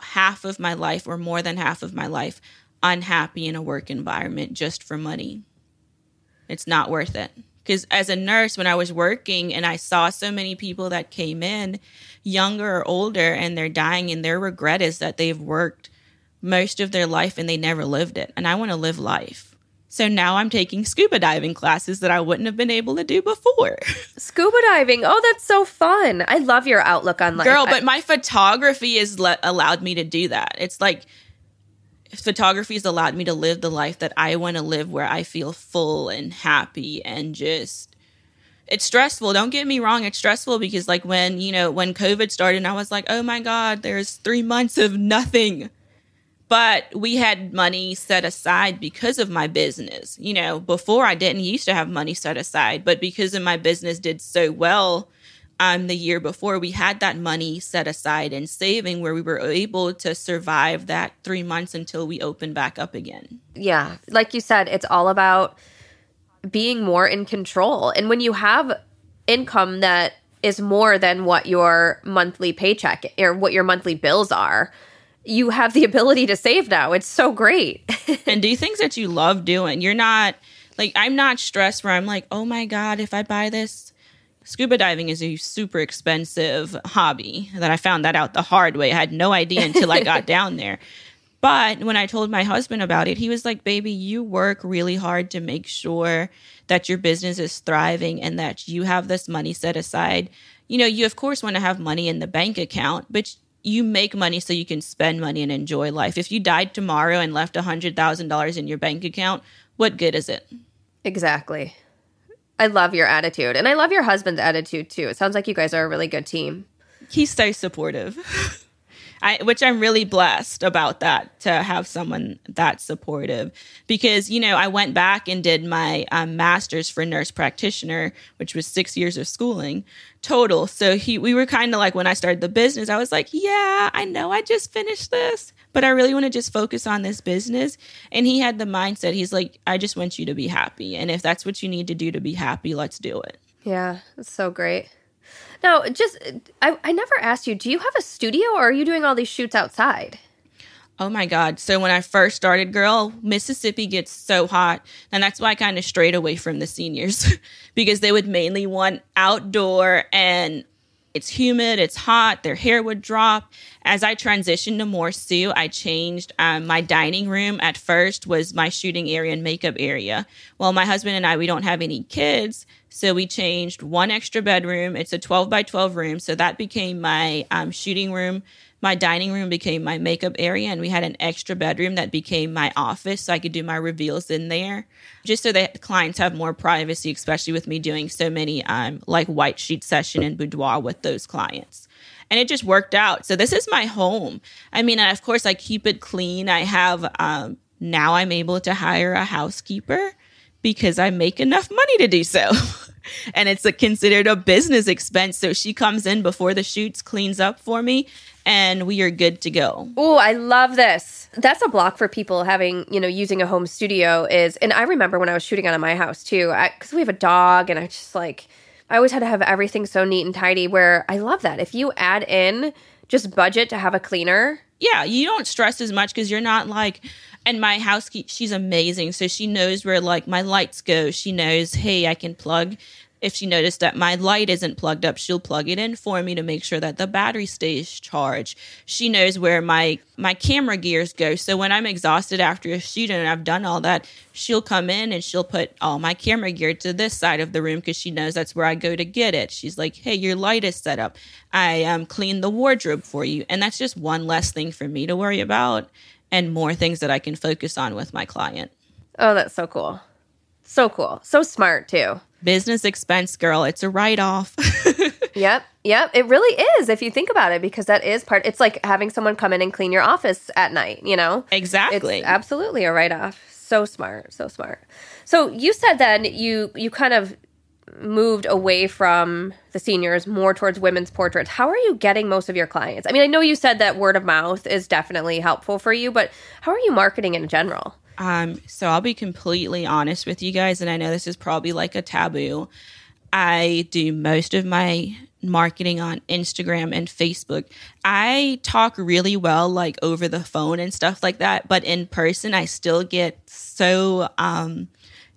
[SPEAKER 2] half of my life or more than half of my life unhappy in a work environment just for money. It's not worth it. Because as a nurse when i was working and i saw so many people that came in younger or older and they're dying and their regret is that they've worked most of their life and they never lived it. And i want to live life so now i'm taking scuba diving classes that i wouldn't have been able to do before. <laughs>
[SPEAKER 1] Scuba diving. Oh that's so fun. I love your outlook on life.
[SPEAKER 2] Girl but my photography has le- allowed me to do that. It's like photography has allowed me to live the life that I want to live where I feel full and happy and just it's stressful. Don't get me wrong, it's stressful because like when, you know, when COVID started I was like, "Oh my god, there's 3 months of nothing." But we had money set aside because of my business. You know, before I didn't used to have money set aside, but because of my business did so well, um, the year before, we had that money set aside and saving where we were able to survive that three months until we opened back up again.
[SPEAKER 1] Yeah. Like you said, it's all about being more in control. And when you have income that is more than what your monthly paycheck or what your monthly bills are, you have the ability to save now. It's so great. <laughs>
[SPEAKER 2] and do things that you love doing. You're not like, I'm not stressed where I'm like, oh my God, if I buy this, scuba diving is a super expensive hobby that I found that out the hard way. I had no idea until I got <laughs> down there. But when I told my husband about it, he was like, Baby, you work really hard to make sure that your business is thriving and that you have this money set aside. You know, you of course want to have money in the bank account, but you make money so you can spend money and enjoy life. If you died tomorrow and left $100,000 in your bank account, what good is it?
[SPEAKER 1] Exactly. I love your attitude. And I love your husband's attitude too. It sounds like you guys are a really good team.
[SPEAKER 2] He's so supportive. <laughs> I, which I'm really blessed about that to have someone that supportive because, you know, I went back and did my um, master's for nurse practitioner, which was six years of schooling total. So he, we were kind of like, when I started the business, I was like, yeah, I know I just finished this, but I really want to just focus on this business. And he had the mindset, he's like, I just want you to be happy. And if that's what you need to do to be happy, let's do it.
[SPEAKER 1] Yeah, it's so great. Now, just I, I never asked you, do you have a studio or are you doing all these shoots outside?
[SPEAKER 2] Oh my God. So when I first started, girl, Mississippi gets so hot. And that's why I kind of strayed away from the seniors <laughs> because they would mainly want outdoor and it's humid, it's hot, their hair would drop. As I transitioned to more Sue, I changed um, my dining room at first was my shooting area and makeup area. Well, my husband and I, we don't have any kids. So we changed one extra bedroom. It's a 12 by 12 room. So that became my um, shooting room. My dining room became my makeup area, and we had an extra bedroom that became my office. So I could do my reveals in there just so that clients have more privacy, especially with me doing so many um, like white sheet session and boudoir with those clients and it just worked out. So this is my home. I mean, of course, I keep it clean. I have um, now I'm able to hire a housekeeper because I make enough money to do so. <laughs> and it's a, considered a business expense. So she comes in before the shoots, cleans up for me, and we are good to go.
[SPEAKER 1] Oh, I love this. That's a block for people having, you know, using a home studio is, and I remember when I was shooting out of my house too, because we have a dog, and I just like, I always had to have everything so neat and tidy. Where I love that. If you add in just budget to have a cleaner,
[SPEAKER 2] yeah, you don't stress as much because you're not like, and my housekeeper, she's amazing. So she knows where like my lights go. She knows, hey, I can plug. If she noticed that my light isn't plugged up, she'll plug it in for me to make sure that the battery stays charged. She knows where my my camera gears go. So when I'm exhausted after a shoot and I've done all that, she'll come in and she'll put all my camera gear to this side of the room because she knows that's where I go to get it. She's like, "Hey, your light is set up. I um clean the wardrobe for you," and that's just one less thing for me to worry about and more things that I can focus on with my client.
[SPEAKER 1] Oh, that's so cool. So cool. So smart, too.
[SPEAKER 2] Business expense, girl. It's a write off. <laughs>
[SPEAKER 1] yep. Yep. It really is if you think about it, because that is part. It's like having someone come in and clean your office at night, you know?
[SPEAKER 2] Exactly.
[SPEAKER 1] It's absolutely a write off. So smart. So smart. So you said then you you kind of moved away from the seniors more towards women's portraits. How are you getting most of your clients? I mean, I know you said that word of mouth is definitely helpful for you, but how are you marketing in general?
[SPEAKER 2] Um, so I'll be completely honest with you guys, and I know this is probably like a taboo. I do most of my marketing on Instagram and Facebook. I talk really well like over the phone and stuff like that, but in person I still get so um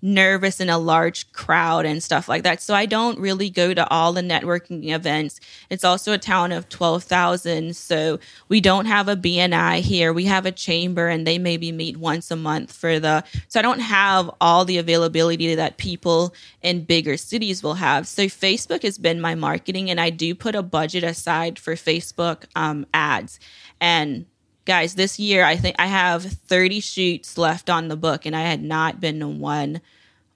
[SPEAKER 2] nervous in a large crowd and stuff like that. So I don't really go to all the networking events. It's also a town of 12,000. So we don't have a BNI here. We have a chamber and they maybe meet once a month for the, so I don't have all the availability that people in bigger cities will have. So Facebook has been my marketing and I do put a budget aside for Facebook um, ads. And guys, this year I think I have 30 shoots left on the book, and I had not been to one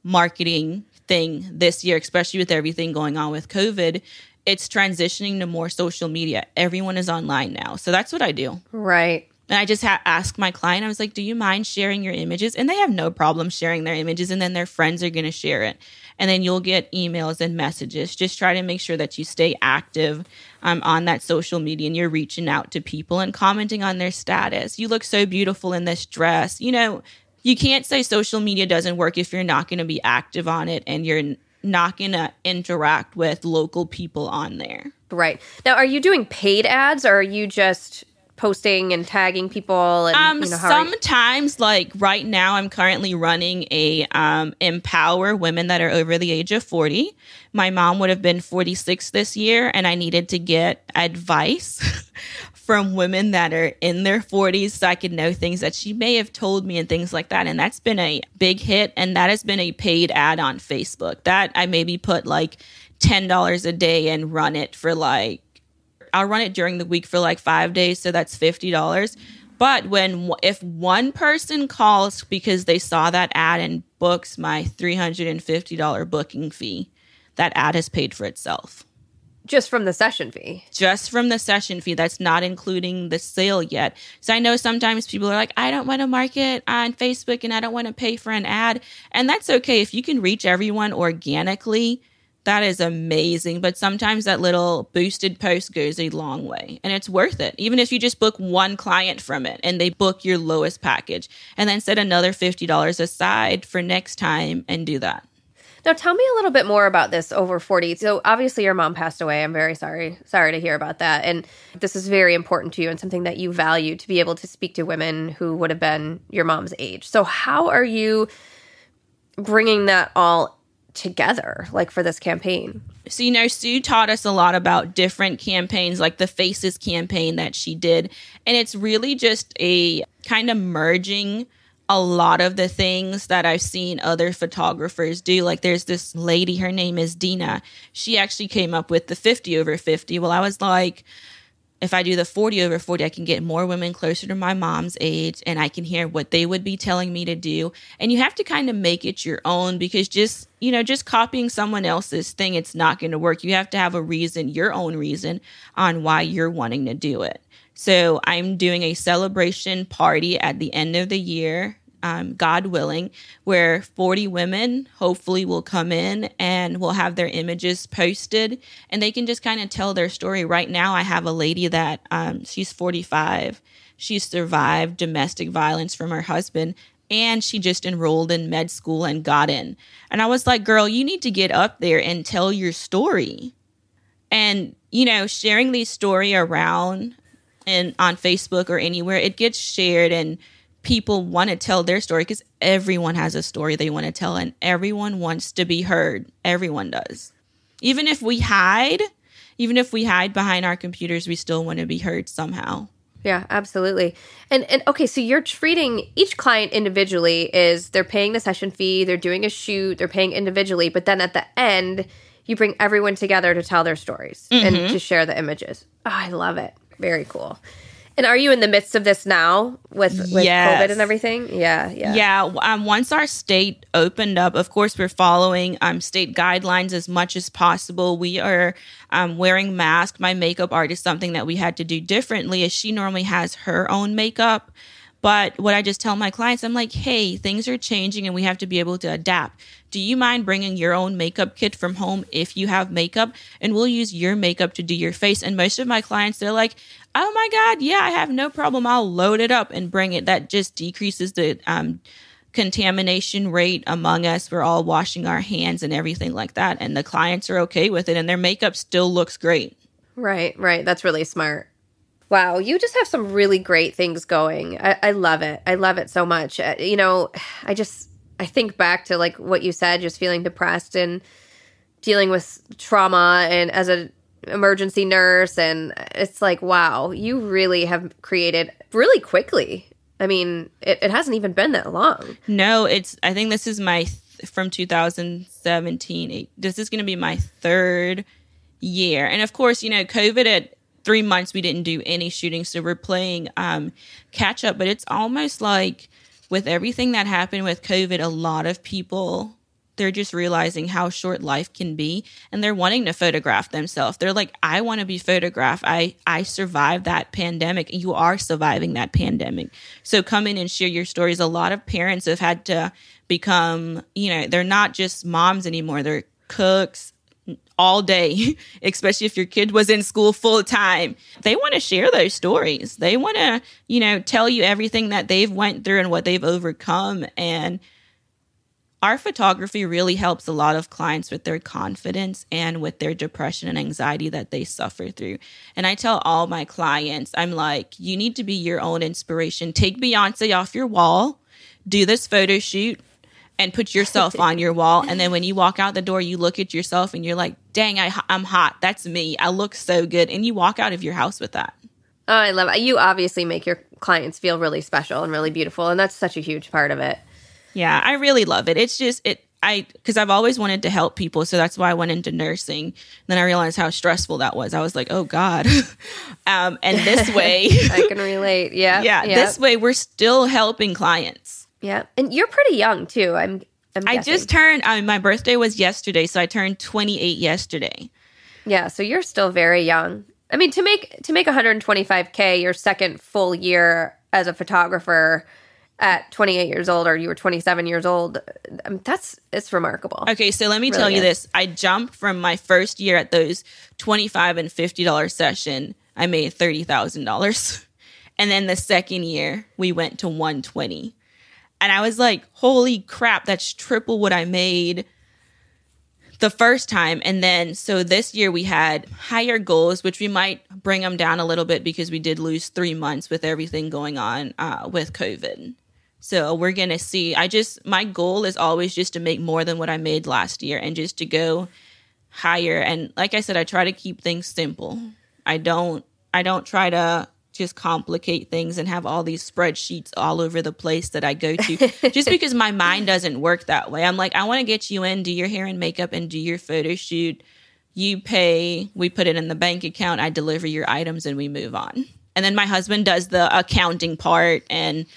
[SPEAKER 2] marketing thing this year, especially with everything going on with COVID. It's transitioning to more social media. Everyone is online now. So that's what I do.
[SPEAKER 1] Right.
[SPEAKER 2] And I just ha- asked my client, I was like, do you mind sharing your images? And they have no problem sharing their images. And then their friends are going to share it. And then you'll get emails and messages. Just try to make sure that you stay active um, on that social media and you're reaching out to people and commenting on their status. You look so beautiful in this dress. You know, you can't say social media doesn't work if you're not going to be active on it and you're not going to interact with local people on there.
[SPEAKER 1] Right. Now, are you doing paid ads or are you just posting and tagging people and
[SPEAKER 2] um,
[SPEAKER 1] you know,
[SPEAKER 2] sometimes like right now i'm currently running a um, empower women that are over the age of 40 my mom would have been 46 this year and i needed to get advice <laughs> from women that are in their 40s so I could know things that she may have told me and things like that. And that's been a big hit. And that has been a paid ad on Facebook. That I maybe put like $10 a day and run it for like, I'll run it during the week for like five days. So that's $50. But when if one person calls because they saw that ad and books my $350 booking fee, that ad has paid for itself.
[SPEAKER 1] just from the session fee.
[SPEAKER 2] Just from the session fee. That's not including the sale yet. So I know sometimes people are like, I don't want to market on Facebook and I don't want to pay for an ad. And that's okay. If you can reach everyone organically, that is amazing. But sometimes that little boosted post goes a long way and it's worth it. Even if you just book one client from it and they book your lowest package and then set another $50 aside for next time and do that.
[SPEAKER 1] Now, tell me a little bit more about this over 40. So, obviously, your mom passed away. I'm very sorry. Sorry to hear about that. And this is very important to you and something that you value to be able to speak to women who would have been your mom's age. So, how are you bringing that all together, like for this campaign?
[SPEAKER 2] So, you know, Sue taught us a lot about different campaigns, like the Faces campaign that she did. And it's really just a kind of merging a lot of the things that I've seen other photographers do. Like there's this lady, her name is Dina. She actually came up with the 50 over 50. Well, I was like, if I do the 40 over 40, I can get more women closer to my mom's age and I can hear what they would be telling me to do. And you have to kind of make it your own because just, you know, just copying someone else's thing, it's not going to work. You have to have a reason, your own reason on why you're wanting to do it. So I'm doing a celebration party at the end of the year, um, God willing, where 40 women hopefully will come in and will have their images posted and they can just kind of tell their story. Right now, I have a lady that um, she's 45. She survived domestic violence from her husband and she just enrolled in med school and got in. And I was like, girl, you need to get up there and tell your story. And, you know, sharing these story around and on Facebook or anywhere, it gets shared and people want to tell their story because everyone has a story they want to tell and everyone wants to be heard. Everyone does. Even if we hide, even if we hide behind our computers, we still want to be heard somehow.
[SPEAKER 1] Yeah, absolutely. And and okay, so you're treating each client individually is they're paying the session fee, they're doing a shoot, they're paying individually, but then at the end you bring everyone together to tell their stories mm-hmm. and to share the images. Oh, I love it. Very cool. And are you in the midst of this now with, with yes. COVID and everything? Yeah, yeah.
[SPEAKER 2] Yeah. Um, once our state opened up, of course, we're following um, state guidelines as much as possible. We are um, wearing masks. My makeup artist, something that we had to do differently is she normally has her own makeup. But what I just tell my clients, I'm like, hey, things are changing and we have to be able to adapt. Do you mind bringing your own makeup kit from home if you have makeup? And we'll use your makeup to do your face. And most of my clients, they're like, oh my God, yeah, I have no problem. I'll load it up and bring it. That just decreases the, um, contamination rate among us. We're all washing our hands and everything like that. And the clients are okay with it and their makeup still looks great.
[SPEAKER 1] Right, right. That's really smart. Wow, you just have some really great things going. I, I love it. I love it so much. Uh, you know, I just I think back to like what you said, just feeling depressed and dealing with trauma, and as an emergency nurse, and it's like, wow, you really have created really quickly. I mean, it, it hasn't even been that long.
[SPEAKER 2] No, it's. I think this is my th- from 2017. This is going to be my third year, and of course, you know, COVID had three months we didn't do any shooting, so we're playing um, catch up. But it's almost like with everything that happened with COVID, a lot of people they're just realizing how short life can be and they're wanting to photograph themselves. They're like i want to be photographed. I i survived that pandemic. You are surviving that pandemic. So come in and share your stories. A lot of parents have had to become you know they're not just moms anymore. They're cooks all day, <laughs> especially if your kid was in school full time. They want to share those stories. They want to, you know, tell you everything that they've went through and what they've overcome and our photography really helps a lot of clients with their confidence and with their depression and anxiety that they suffer through. And I tell all my clients, I'm like, you need to be your own inspiration. Take Beyonce off your wall, do this photo shoot, and put yourself on your wall. And then when you walk out the door, you look at yourself and you're like, dang, I, I'm hot. That's me. I look so good. And you walk out of your house with that.
[SPEAKER 1] Oh, I love it. You obviously make your clients feel really special and really beautiful. And that's such a huge part of it.
[SPEAKER 2] Yeah, I really love it. It's just, it, I, because I've always wanted to help people. So that's why I went into nursing. Then I realized how stressful that was. I was like, oh God. <laughs> um, and this <laughs> way,
[SPEAKER 1] I can relate. <laughs> Yeah.
[SPEAKER 2] Yeah. Yep. This way, we're still helping clients.
[SPEAKER 1] Yeah, and you're pretty young too. I'm. I'm
[SPEAKER 2] i just turned. I mean, my birthday was yesterday, so I turned 28 yesterday.
[SPEAKER 1] Yeah, so you're still very young. I mean, to make to make 125k your second full year as a photographer at 28 years old or you were 27 years old, I mean, that's it's remarkable.
[SPEAKER 2] Okay, so let me
[SPEAKER 1] Really
[SPEAKER 2] tell you
[SPEAKER 1] is.
[SPEAKER 2] this. I jumped from my first year at those 25 and $50 session, I made $30,000. <laughs> And then the second year, we went to 120. And I was like, "Holy crap, that's triple what I made the first time." And then so this year we had higher goals, which we might bring them down a little bit because we did lose 3 months with everything going on uh, with COVID. So we're going to see. I just, my goal is always just to make more than what I made last year and just to go higher. And like I said, I try to keep things simple. I don't, I don't try to just complicate things and have all these spreadsheets all over the place that I go to <laughs> just because my mind doesn't work that way. I'm like, I want to get you in, do your hair and makeup and do your photo shoot. You pay, we put it in the bank account, I deliver your items and we move on. And then my husband does the accounting part and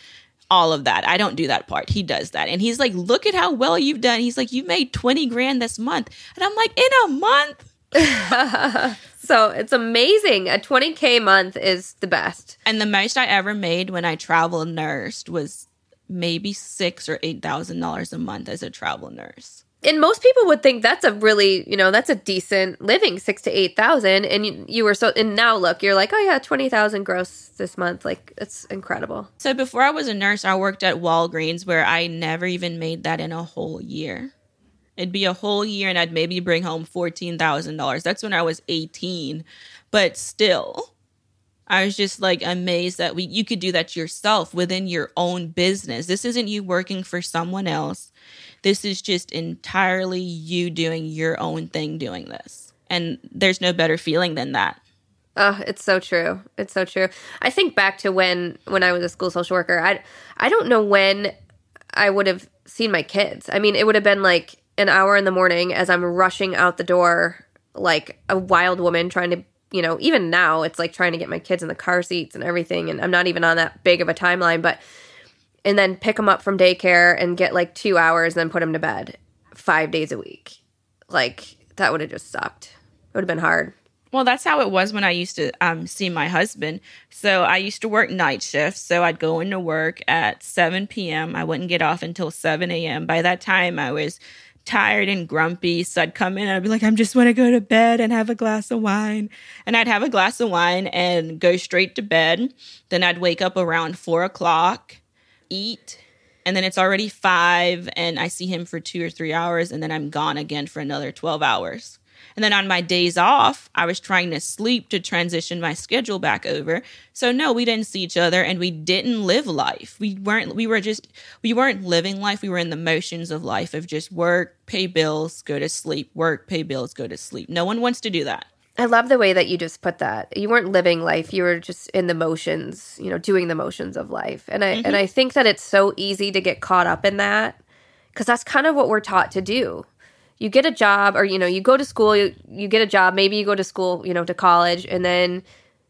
[SPEAKER 2] all of that. I don't do that part. He does that. And he's like, look at how well you've done. He's like, you made 20 grand this month. And I'm like, in a month? <laughs>
[SPEAKER 1] So it's amazing. A 20k month is the best.
[SPEAKER 2] And the most I ever made when I travel nursed was maybe six or eight thousand dollars a month as a travel nurse.
[SPEAKER 1] And most people would think that's a really, you know, that's a decent living, six to eight thousand. And you, you were so, and now look, you're like, oh yeah, twenty thousand gross this month. Like it's incredible.
[SPEAKER 2] So before I was a nurse, I worked at Walgreens where I never even made that in a whole year. It'd be a whole year and I'd maybe bring home $14,000. That's when I was 18. But still, I was just like amazed that we you could do that yourself within your own business. This isn't you working for someone else. This is just entirely you doing your own thing doing this. And there's no better feeling than that.
[SPEAKER 1] Oh, it's so true. It's so true. I think back to when when I was a school social worker. I I don't know when I would have seen my kids. I mean, it would have been like an hour in the morning as I'm rushing out the door like a wild woman trying to, you know, even now it's like trying to get my kids in the car seats and everything and I'm not even on that big of a timeline, but and then pick them up from daycare and get like 2 hours and then put them to bed 5 days a week. Like that would have just sucked. It would have been hard.
[SPEAKER 2] Well, that's how it was when I used to um, see my husband. So I used to work night shifts. So I'd go into work at 7 p.m. I wouldn't get off until 7 a.m. By that time, I was tired and grumpy. So I'd come in and I'd be like, I just want to go to bed and have a glass of wine. And I'd have a glass of wine and go straight to bed. Then I'd wake up around four o'clock, eat, and then it's already five, and I see him for two or three hours, and then I'm gone again for another 12 hours. And then on my days off, I was trying to sleep to transition my schedule back over. So no, we didn't see each other and we didn't live life. We weren't we were just we weren't living life. We were in the motions of life of just work, pay bills, go to sleep, work, pay bills, go to sleep. No one wants to do that.
[SPEAKER 1] I love the way that you just put that. You weren't living life; you were just in the motions, you know, doing the motions of life. And I and mm-hmm. I think that it's so easy to get caught up in that because that's kind of what we're taught to do. You get a job, or you know, you go to school, you, you get a job. Maybe you go to school, you know, to college, and then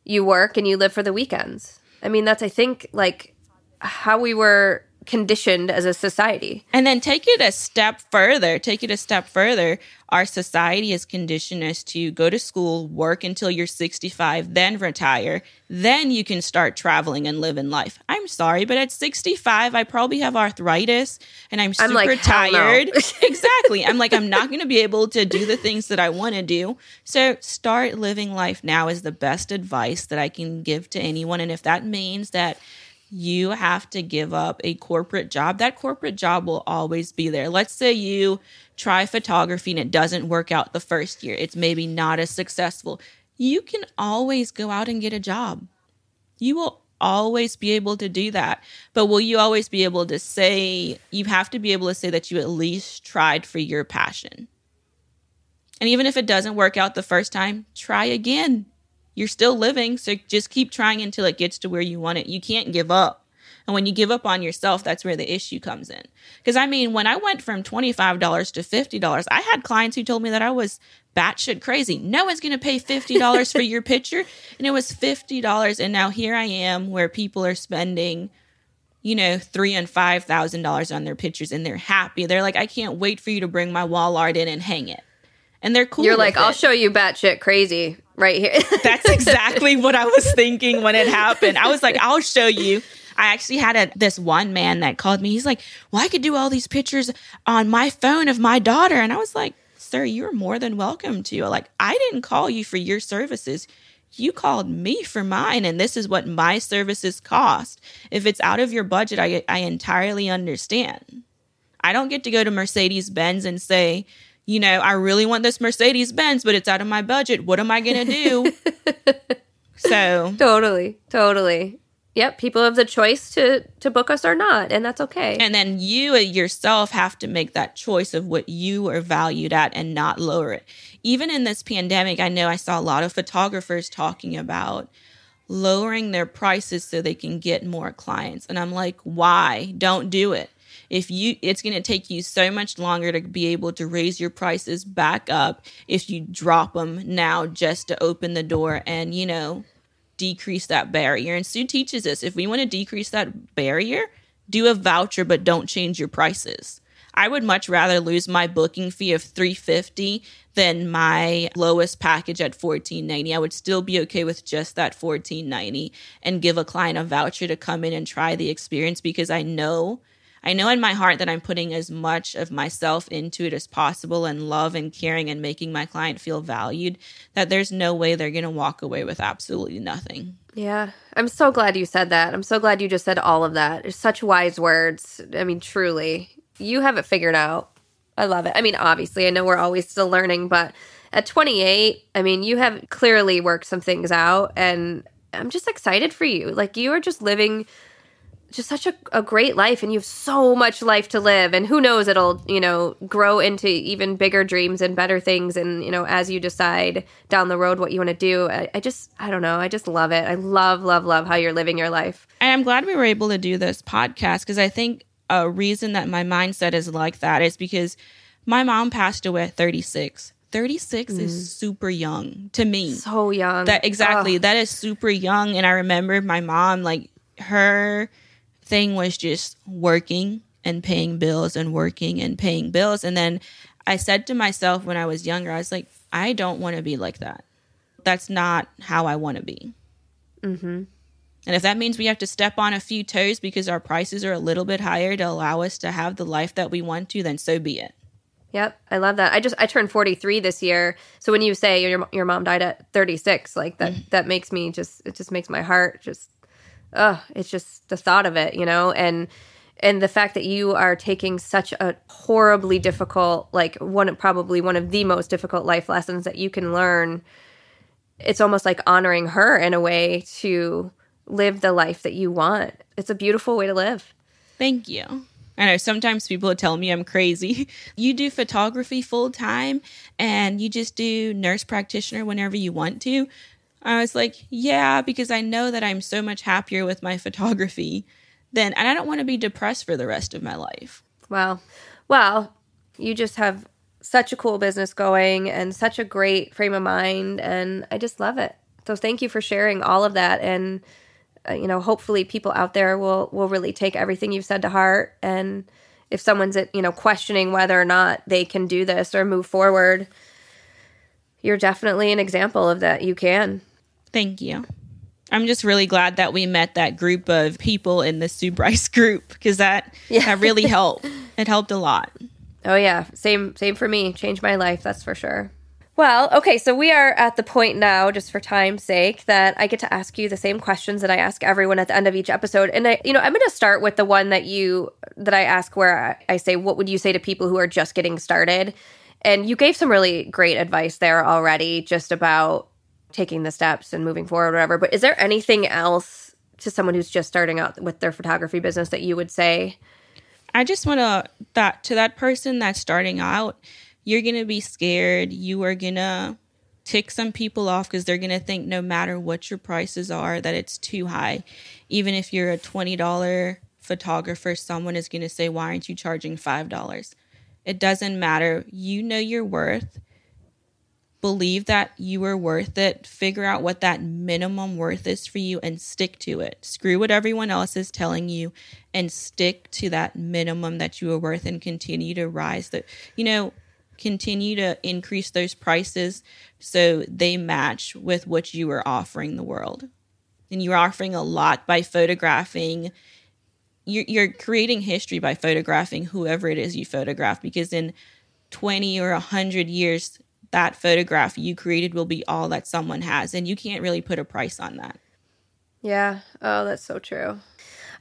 [SPEAKER 1] you work and you live for the weekends. I mean, that's I think like how we were conditioned as a society.
[SPEAKER 2] And then take it a step further. Take it a step further. Our society has conditioned us to go to school, work until you're 65, then retire. Then you can start traveling and living life. I'm sorry, but at 65, I probably have arthritis and I'm super
[SPEAKER 1] I'm like, hell no.
[SPEAKER 2] tired. <laughs> exactly. I'm like, I'm not going to be able to do the things that I want to do. So start living life now is the best advice that I can give to anyone. And if that means that you have to give up a corporate job. That corporate job will always be there. Let's say you try photography and it doesn't work out the first year, it's maybe not as successful. You can always go out and get a job. You will always be able to do that. But will you always be able to say, you have to be able to say that you at least tried for your passion? And even if it doesn't work out the first time, try again you're still living so just keep trying until it gets to where you want it. You can't give up. And when you give up on yourself that's where the issue comes in. Because i mean when i went from $25 to $50 i had clients who told me that i was batshit crazy. No one's going to pay $50 for your picture. <laughs> And it was $50 and now here i am where people are spending you know three and five thousand dollars on their pictures and they're happy. They're like i can't wait for you to bring my wall art in and hang it. And they're cool.
[SPEAKER 1] You're like,
[SPEAKER 2] with
[SPEAKER 1] I'll show you batshit crazy right here. <laughs>
[SPEAKER 2] That's exactly what I was thinking when it happened. I was like, I'll show you. I actually had a, this one man that called me. He's like, Well, I could do all these pictures on my phone of my daughter. And I was like, Sir, you're more than welcome to. Like, I didn't call you for your services. You called me for mine, and this is what my services cost. If it's out of your budget, I, I entirely understand. I don't get to go to Mercedes Benz and say, you know, I really want this Mercedes Benz, but it's out of my budget. What am I going to do? <laughs> so,
[SPEAKER 1] totally, totally. Yep, people have the choice to to book us or not, and that's okay.
[SPEAKER 2] and then you yourself have to make that choice of what you are valued at and not lower it. Even in this pandemic, I know I saw a lot of photographers talking about lowering their prices so they can get more clients. And I'm like, why? Don't do it. If you it's going to take you so much longer to be able to raise your prices back up if you drop them now just to open the door and, you know, decrease that barrier. And Sue teaches us if we want to decrease that barrier, do a voucher but don't change your prices. I would much rather lose my booking fee of 350 than my lowest package at 1490. I would still be okay with just that 1490 and give a client a voucher to come in and try the experience because I know I know in my heart that I'm putting as much of myself into it as possible and love and caring and making my client feel valued that there's no way they're going to walk away with absolutely nothing.
[SPEAKER 1] Yeah, I'm so glad you said that. I'm so glad you just said all of that. It's such wise words. I mean, truly, you have it figured out. I love it. I mean, obviously, I know we're always still learning, but at 28, I mean, you have clearly worked some things out, and I'm just excited for you. Like, you are just living just such a, a great life and you have so much life to live and who knows it'll you know grow into even bigger dreams and better things and you know as you decide down the road what you want to do I, I just i don't know i just love it i love love love how you're living your life
[SPEAKER 2] And I'm glad we were able to do this podcast because I think a reason that my mindset is like that is because my mom passed away at 36. 36 is mm. super young to me.
[SPEAKER 1] so young
[SPEAKER 2] That exactly.
[SPEAKER 1] Ugh.
[SPEAKER 2] That is super young. And I remember my mom, like her thing was just working and paying bills and working and paying bills. And then I said to myself when I was younger, I was like, I don't want to be like that. That's not how I want to be.
[SPEAKER 1] Mm-hmm.
[SPEAKER 2] And if that means we have to step on a few toes because our prices are a little bit higher to allow us to have the life that we want to, then so be it.
[SPEAKER 1] Yep, I love that. I just I turned 43 this year. So when you say your your mom died at 36, like that that makes me just it just makes my heart just oh, it's just the thought of it, you know, and and the fact that you are taking such a horribly difficult like one probably one of the most difficult life lessons that you can learn. It's almost like honoring her in a way to live the life that you want. It's a beautiful way to live.
[SPEAKER 2] Thank you. I know sometimes people tell me I'm crazy. <laughs> You do photography full time and you just do nurse practitioner whenever you want to. I was like, yeah, because I know that I'm so much happier with my photography than, and I don't want to be depressed for the rest of my life.
[SPEAKER 1] Wow. Well, you just have such a cool business going and such a great frame of mind and I just love it. So thank you for sharing all of that and uh, you know, hopefully people out there will will really take everything you've said to heart and if someone's you know, questioning whether or not they can do this or move forward, you're definitely an example of that. You can.
[SPEAKER 2] Thank you. I'm just really glad that we met that group of people in the Sue Bryce <laughs> group because that
[SPEAKER 1] Yeah.
[SPEAKER 2] that really <laughs> helped. It helped a lot.
[SPEAKER 1] Oh yeah, same same for me. Changed my life, that's for sure. Well, okay, so we are at the point now, just for time's sake, that I get to ask you the same questions that I ask everyone at the end of each episode. And I, you know, I'm going to start with the one that you that I ask, where I, I say, "What would you say to people who are just getting started?" And you gave some really great advice there already, just about taking the steps and moving forward, whatever. But is there anything else to someone who's just starting out with their photography business that you would say?
[SPEAKER 2] I just want to that to that person that's starting out, you're to be scared. You are to tick some people off because they're to think no matter what your prices are that it's too high. Even if you're a $20 photographer, someone is to say why aren't you charging $5? It doesn't matter. You know your worth. Believe that you are worth it. Figure out what that minimum worth is for you and stick to it. Screw what everyone else is telling you and stick to that minimum that you are worth and continue to rise. That you know, continue to increase those prices so they match with what you are offering the world. And you're offering a lot by photographing. You're, you're creating history by photographing whoever it is you photograph because in 20 or 100 years, that photograph you created will be all that someone has. And you can't really put a price on that.
[SPEAKER 1] Yeah. Oh, that's so true.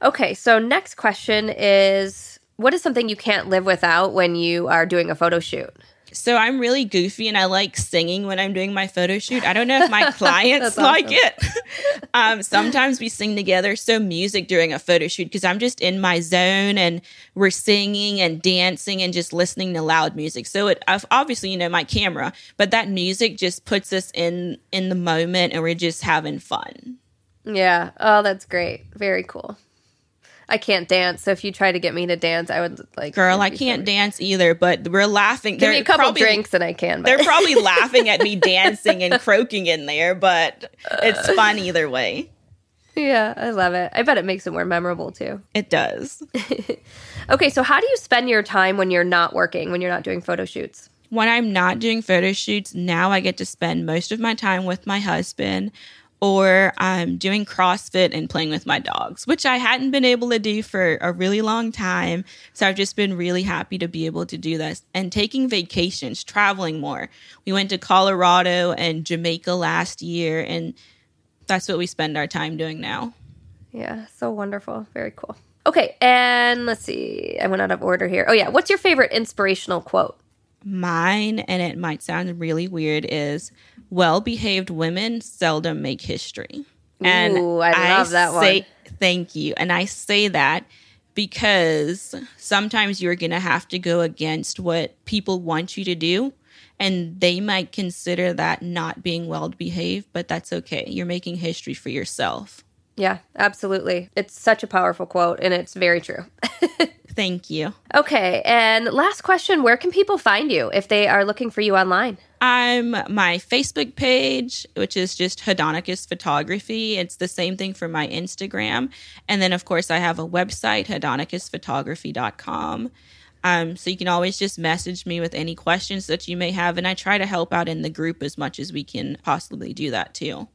[SPEAKER 1] Okay. So, next question is what is something you can't live without when you are doing a photo shoot?
[SPEAKER 2] So I'm really goofy and I like singing when I'm doing my photo shoot. I don't know if my <laughs> clients like it. <laughs> um, sometimes we sing together. So music during a photo shoot because I'm just in my zone and we're singing and dancing and just listening to loud music. So it obviously you know my camera, but that music just puts us in in the moment and we're just having fun.
[SPEAKER 1] Yeah. Oh, that's great. Very cool. I can't dance. So if you try to get me to dance, I would like.
[SPEAKER 2] Girl, I can't dance either. But we're laughing.
[SPEAKER 1] Give me a couple probably, drinks and I can.
[SPEAKER 2] But. They're probably <laughs> laughing at me dancing and croaking in there, but it's fun either way.
[SPEAKER 1] Yeah, I love it. I bet it makes it more memorable too.
[SPEAKER 2] It does. <laughs>
[SPEAKER 1] okay, so how do you spend your time when you're not working, when you're not doing photo shoots?
[SPEAKER 2] When I'm not doing photo shoots, now I get to spend most of my time with my husband or I'm doing CrossFit and playing with my dogs, which I hadn't been able to do for a really long time. So I've just been really happy to be able to do this and taking vacations, traveling more. We went to Colorado and Jamaica last year, and that's what we spend our time doing now.
[SPEAKER 1] Yeah, so wonderful. Very cool. Okay, and let's see. I went out of order here. Oh, yeah. What's your favorite inspirational quote?
[SPEAKER 2] Mine, and it might sound really weird, is well behaved women seldom make history.
[SPEAKER 1] And Ooh, I love I that
[SPEAKER 2] say, one. Thank you. And I say that because sometimes you're going to have to go against what people want you to do. And they might consider that not being well behaved, but that's okay. You're making history for yourself.
[SPEAKER 1] Yeah, absolutely. It's such a powerful quote, and it's very true. <laughs>
[SPEAKER 2] Thank you.
[SPEAKER 1] Okay. And last question Where can people find you if they are looking for you online?
[SPEAKER 2] I'm my Facebook page, which is just Hadonica's Photography. It's the same thing for my Instagram. And then, of course, I have a website, hadonicasphotography.com. Um, so you can always just message me with any questions that you may have. And I try to help out in the group as much as we can possibly do that too.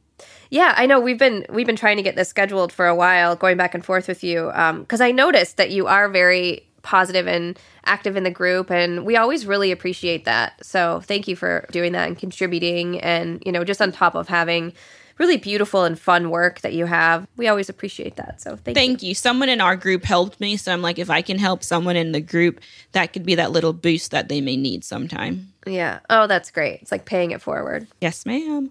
[SPEAKER 1] Yeah, I know we've been we've been trying to get this scheduled for a while, going back and forth with you, because um, I noticed that you are very positive and active in the group, and we always really appreciate that. So thank you for doing that and contributing, and you know, just on top of having really beautiful and fun work that you have. We always appreciate that. So thank, you.
[SPEAKER 2] thank
[SPEAKER 1] you.
[SPEAKER 2] you. Someone in our group helped me. So I'm like, if I can help someone in the group, that could be that little boost that they may need sometime.
[SPEAKER 1] Yeah. Oh, that's great. It's like paying it forward.
[SPEAKER 2] Yes, ma'am.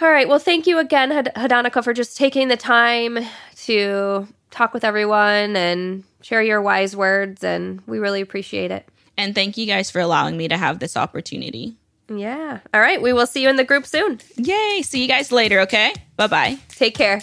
[SPEAKER 1] All right. Well, thank you again, Hadonica, for just taking the time to talk with everyone and share your wise words. And we really appreciate it.
[SPEAKER 2] And thank you guys for allowing me to have this opportunity.
[SPEAKER 1] Yeah. All right. We will see you in the group soon.
[SPEAKER 2] Yay. See you guys later. Okay. Bye bye.
[SPEAKER 1] Take care.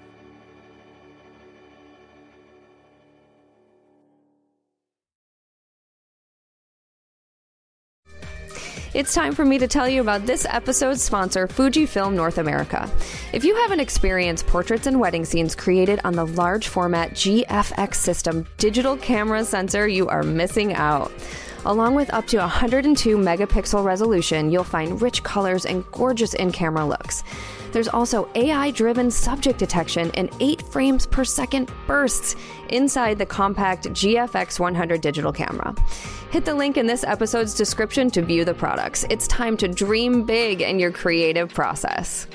[SPEAKER 1] It's time for me to tell you about this episode's sponsor, Fujifilm North America. If you haven't experienced portraits and wedding scenes created on the large format GFX system digital camera sensor, you are missing out. Along with up to 102 megapixel resolution, you'll find rich colors and gorgeous in camera looks. There's also AI driven subject detection and 8 frames per second bursts inside the compact GFX 100 digital camera. Hit the link in this episode's description to view the products. It's time to dream big in your creative process.